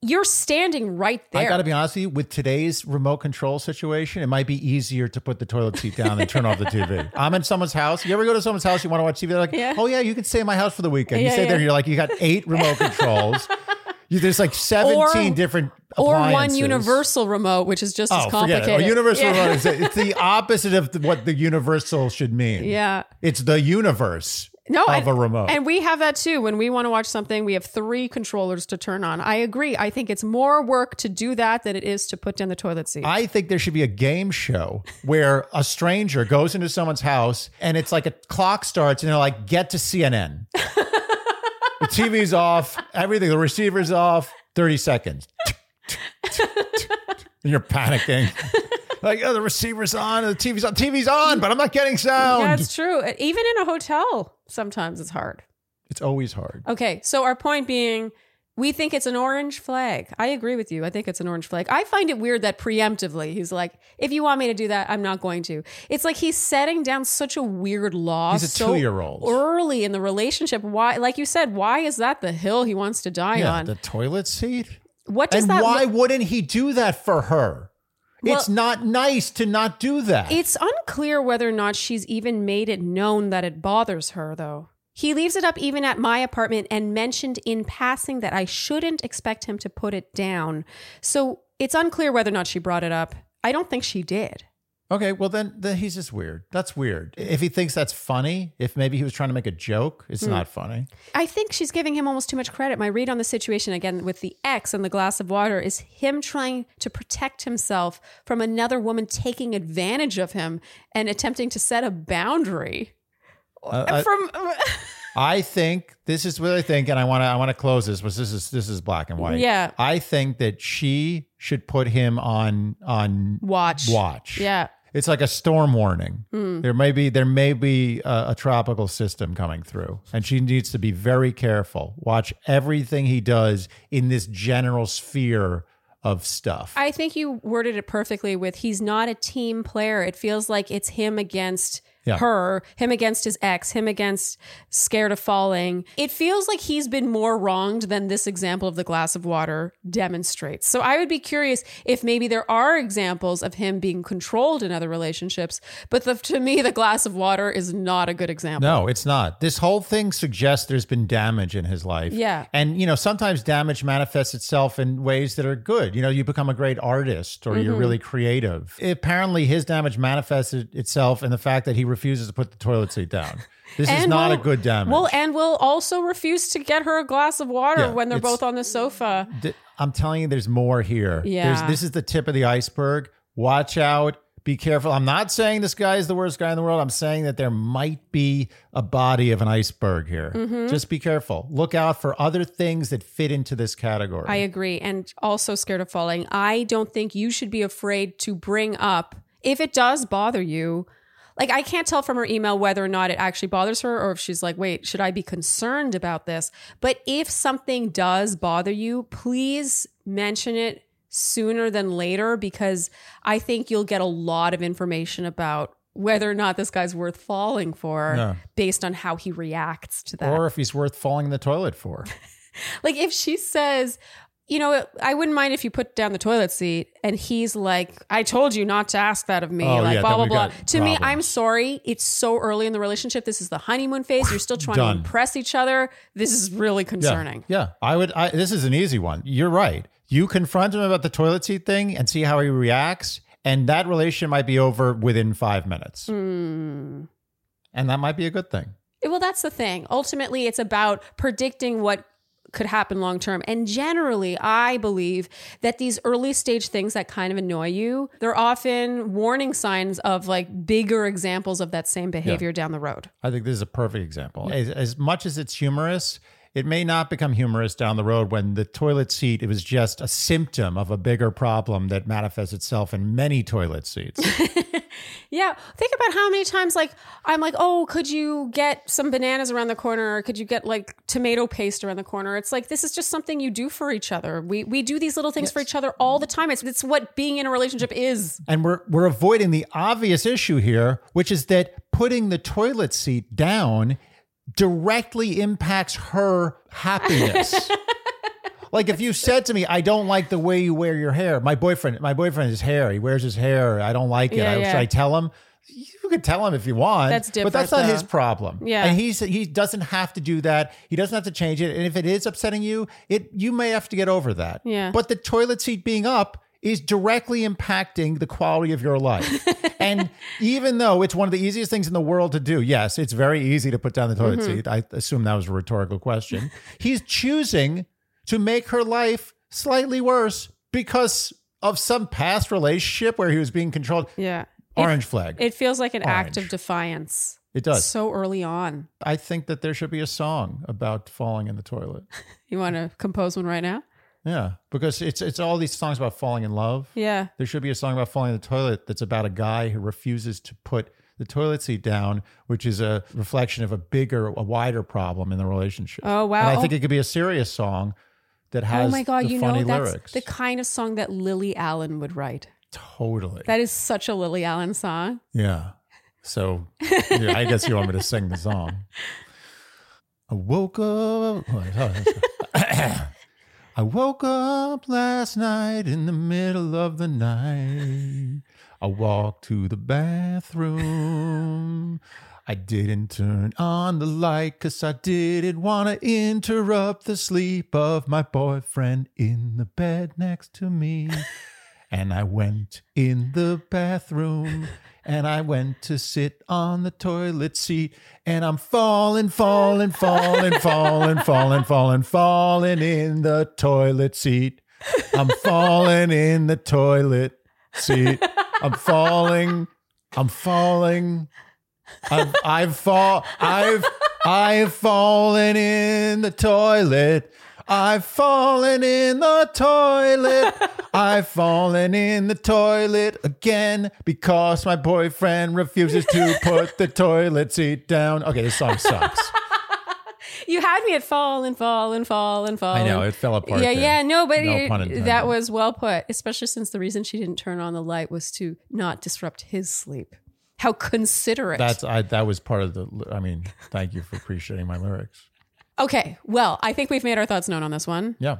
You're standing right there. I got to be honest with you, with today's remote control situation, it might be easier to put the toilet seat down and turn off the TV. I'm in someone's house. You ever go to someone's house, you want to watch TV? They're like, Yeah. oh, yeah, you can stay in my house for the weekend. You Yeah, stay there and you're like, you got eight remote controls. There's like 17 Or- different or one universal remote, which is just as Oh, forget it. A universal Yeah. remote is it's the opposite of what the universal should mean. Yeah. It's the universe No, of and, a remote. and we have that too. When we want to watch something, we have three controllers to turn on. I agree. I think it's more work to do that than it is to put down the toilet seat. I think there should be a game show where a stranger goes into someone's house and it's like a clock starts and they're like, get to CNN. the TV's off, everything, the receiver's off, 30 seconds. and you're panicking. Like, oh, the receiver's on, the TV's on, TV's on, but I'm not getting sound. yeah, it's true. Even in a hotel, sometimes it's hard. it's always hard. Okay, so our point being, we think it's an orange flag. I agree with you. I think it's an orange flag. I find it weird that preemptively he's like, if you want me to do that, I'm not going to. It's like he's setting down such a weird law. He's a so two-year-old. Early in the relationship. Why, like you said, why is that the hill he wants to die Yeah, on? the toilet seat. what does And that why look- wouldn't he do that for her? it's not nice to not do that. It's unclear whether or not she's even made it known that it bothers her, though. He leaves it up even at my apartment and mentioned in passing that I shouldn't expect him to put it down. So it's unclear whether or not she brought it up. I don't think she did. Okay, well then, then he's just weird. That's weird. If he thinks that's funny, if maybe he was trying to make a joke, it's hmm. not funny. I think she's giving him almost too much credit. My read on the situation again with the ex and the glass of water is him trying to protect himself from another woman taking advantage of him and attempting to set a boundary. Uh, I- from I think this is what I think, and I want to I want to close this, but this is this is black and white. Yeah. I think that she should put him on on watch. watch. Yeah. It's like a storm warning. Hmm. There may be there may be a, a tropical system coming through, and she needs to be very careful. Watch everything he does in this general sphere of stuff. I think you worded it perfectly with he's not a team player. It feels like it's him against Yeah. her, him against his ex, him against scared of falling. It feels like he's been more wronged than this example of the glass of water demonstrates. So I would be curious if maybe there are examples of him being controlled in other relationships, but the, to me, the glass of water is not a good example. No, it's not. This whole thing suggests there's been damage in his life. Yeah. And, you know, sometimes damage manifests itself in ways that are good. You know, you become a great artist or Mm-hmm. you're really creative. Apparently, his damage manifested itself in the fact that he refuses to put the toilet seat down. This is not will- a good damage. Well, and will also refuse to get her a glass of water Yeah, when they're both on the sofa. Th- I'm telling you, there's more here. Yeah. There's, this is the tip of the iceberg. Watch out. Be careful. I'm not saying this guy is the worst guy in the world. I'm saying that there might be a body of an iceberg here. Mm-hmm. Just be careful. Look out for other things that fit into this category. I agree. And also scared of falling. I don't think you should be afraid to bring up, if it does bother you, like I can't tell from her email whether or not it actually bothers her or if she's like, wait, should I be concerned about this? But if something does bother you, please mention it sooner than later because I think you'll get a lot of information about whether or not this guy's worth falling for Yeah. based on how he reacts to that. or if he's worth falling in the toilet for. Like if she says, you know, I wouldn't mind if you put down the toilet seat, and he's like, I told you not to ask that of me, Oh, like yeah, blah blah blah. To me, I'm sorry. It's so early in the relationship. This is the honeymoon phase. You're still trying Done. to impress each other. This is really concerning. Yeah. I would, I, this is an easy one. You're right. You confront him about the toilet seat thing and see how he reacts. And that relation might be over within five minutes. Hmm. And that might be a good thing. Well, that's the thing. Ultimately, it's about predicting what could happen long term. And generally, I believe that these early stage things that kind of annoy you, they're often warning signs of like bigger examples of that same behavior down the road. I think this is a perfect example. As, as much as it's humorous, it may not become humorous down the road when the toilet seat it was just a symptom of a bigger problem that manifests itself in many toilet seats. Yeah. Think about how many times, like, I'm like, oh, could you get some bananas around the corner? Or could you get like tomato paste around the corner? It's like, this is just something you do for each other. We, we do these little things for each other all the time. It's, it's what being in a relationship is. and we're we're avoiding the obvious issue here, which is that putting the toilet seat down directly impacts her happiness. like if you said to me, "I don't like the way you wear your hair," my boyfriend, my boyfriend, his hair, he wears his hair. I don't like it. Yeah, I, yeah. Should I tell him? You could tell him if you want. That's different, but that's not his problem. Yeah. and he's he doesn't have to do that. He doesn't have to change it. And if it is upsetting you, it you may have to get over that. Yeah. But the toilet seat being up is directly impacting the quality of your life. and even though it's one of the easiest things in the world to do, yes, it's very easy to put down the toilet Mm-hmm. seat. I assume that was a rhetorical question. He's choosing to make her life slightly worse because of some past relationship where he was being controlled. Yeah. Orange flag. It feels like an act of defiance. It does. So early on. I think that there should be a song about falling in the toilet. You want to compose one right now? Yeah, because it's it's all these songs about falling in love. Yeah. There should be a song about falling in the toilet that's about a guy who refuses to put the toilet seat down, which is a reflection of a bigger, a wider problem in the relationship. Oh, wow. And I Oh. think it could be a serious song that oh has Oh my God. the You funny know, that's lyrics. the kind of song that Lily Allen would write. totally. That is such a Lily Allen song. yeah. So yeah, I guess you want me to sing the song. I woke up. Oh, oh, I woke up last night in the middle of the night. I walked to the bathroom. I didn't turn on the light because I didn't want to interrupt the sleep of my boyfriend in the bed next to me. And I went in the bathroom and I went to sit on the toilet seat and I'm falling, falling, falling, falling, falling, falling, falling in the toilet seat. I'm falling in the toilet seat. I'm falling. I'm falling. I've I've fall I've I've fallen in the toilet. I've fallen in the toilet. I've fallen in the toilet again because my boyfriend refuses to put the toilet seat down. Okay, this song sucks. You had me at fall and fall and fall and fall. I know it fell apart. Yeah, there. yeah, no, but No it- that was well put, especially since the reason she didn't turn on the light was to not disrupt his sleep. How considerate. That's I. That was part of the. I mean, thank you for appreciating my lyrics. Okay. Well, I think we've made our thoughts known on this one. Yeah,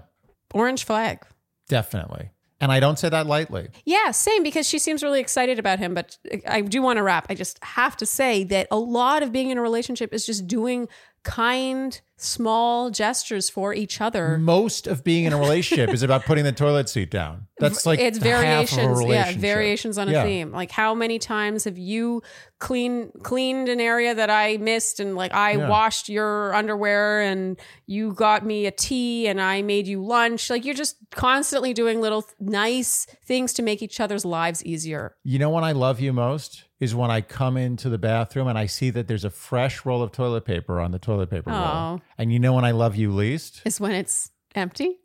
Orange flag. definitely. And I don't say that lightly. Yeah, same because she seems really excited about him. But I do want to wrap. I just have to say that a lot of being in a relationship is just doing kind, small gestures for each other. Most of being in a relationship is about putting the toilet seat down. That's like it's half of a variations, yeah, variations on a Yeah. theme. Like how many times have you clean cleaned an area that I missed, and like I Yeah. washed your underwear, and you got me a tea, and I made you lunch. Like you're just constantly doing little nice things to make each other's lives easier. You know when I love you most is when I come into the bathroom and I see that there's a fresh roll of toilet paper on the toilet paper roll. And you know when I love you least? Is when it's empty.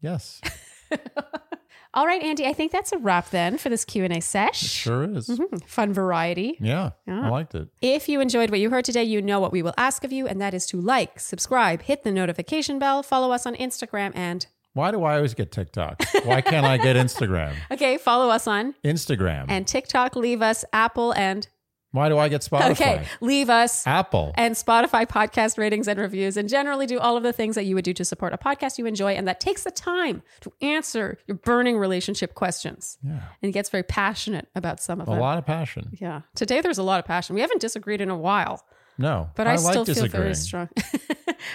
Yes, All right, Andy. I think that's a wrap then for this Q and A sesh. sure is. Mm-hmm. Fun variety. Yeah, Yeah. I liked it. If you enjoyed what you heard today, you know what we will ask of you, and that is to like, subscribe, hit the notification bell, follow us on Instagram, and Why do I always get TikTok? Why can't I get Instagram? okay, follow us on Instagram. and TikTok. Leave us Apple and Why do I get Spotify? okay, leave us Apple. and Spotify podcast ratings and reviews, and generally do all of the things that you would do to support a podcast you enjoy, and that takes the time to answer your burning relationship questions, yeah, and gets very passionate about some of a them. lot of passion. Yeah, today there's a lot of passion. We haven't disagreed in a while. No, But I, like still feel very strong.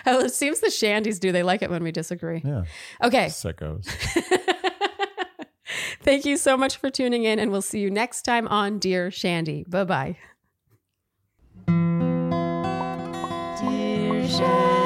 Oh, it seems the shandies do. They like it when we disagree. Yeah, Okay. sickos. Thank you so much for tuning in, and we'll see you next time on Dear Shandy. Bye bye. Dear Shandy.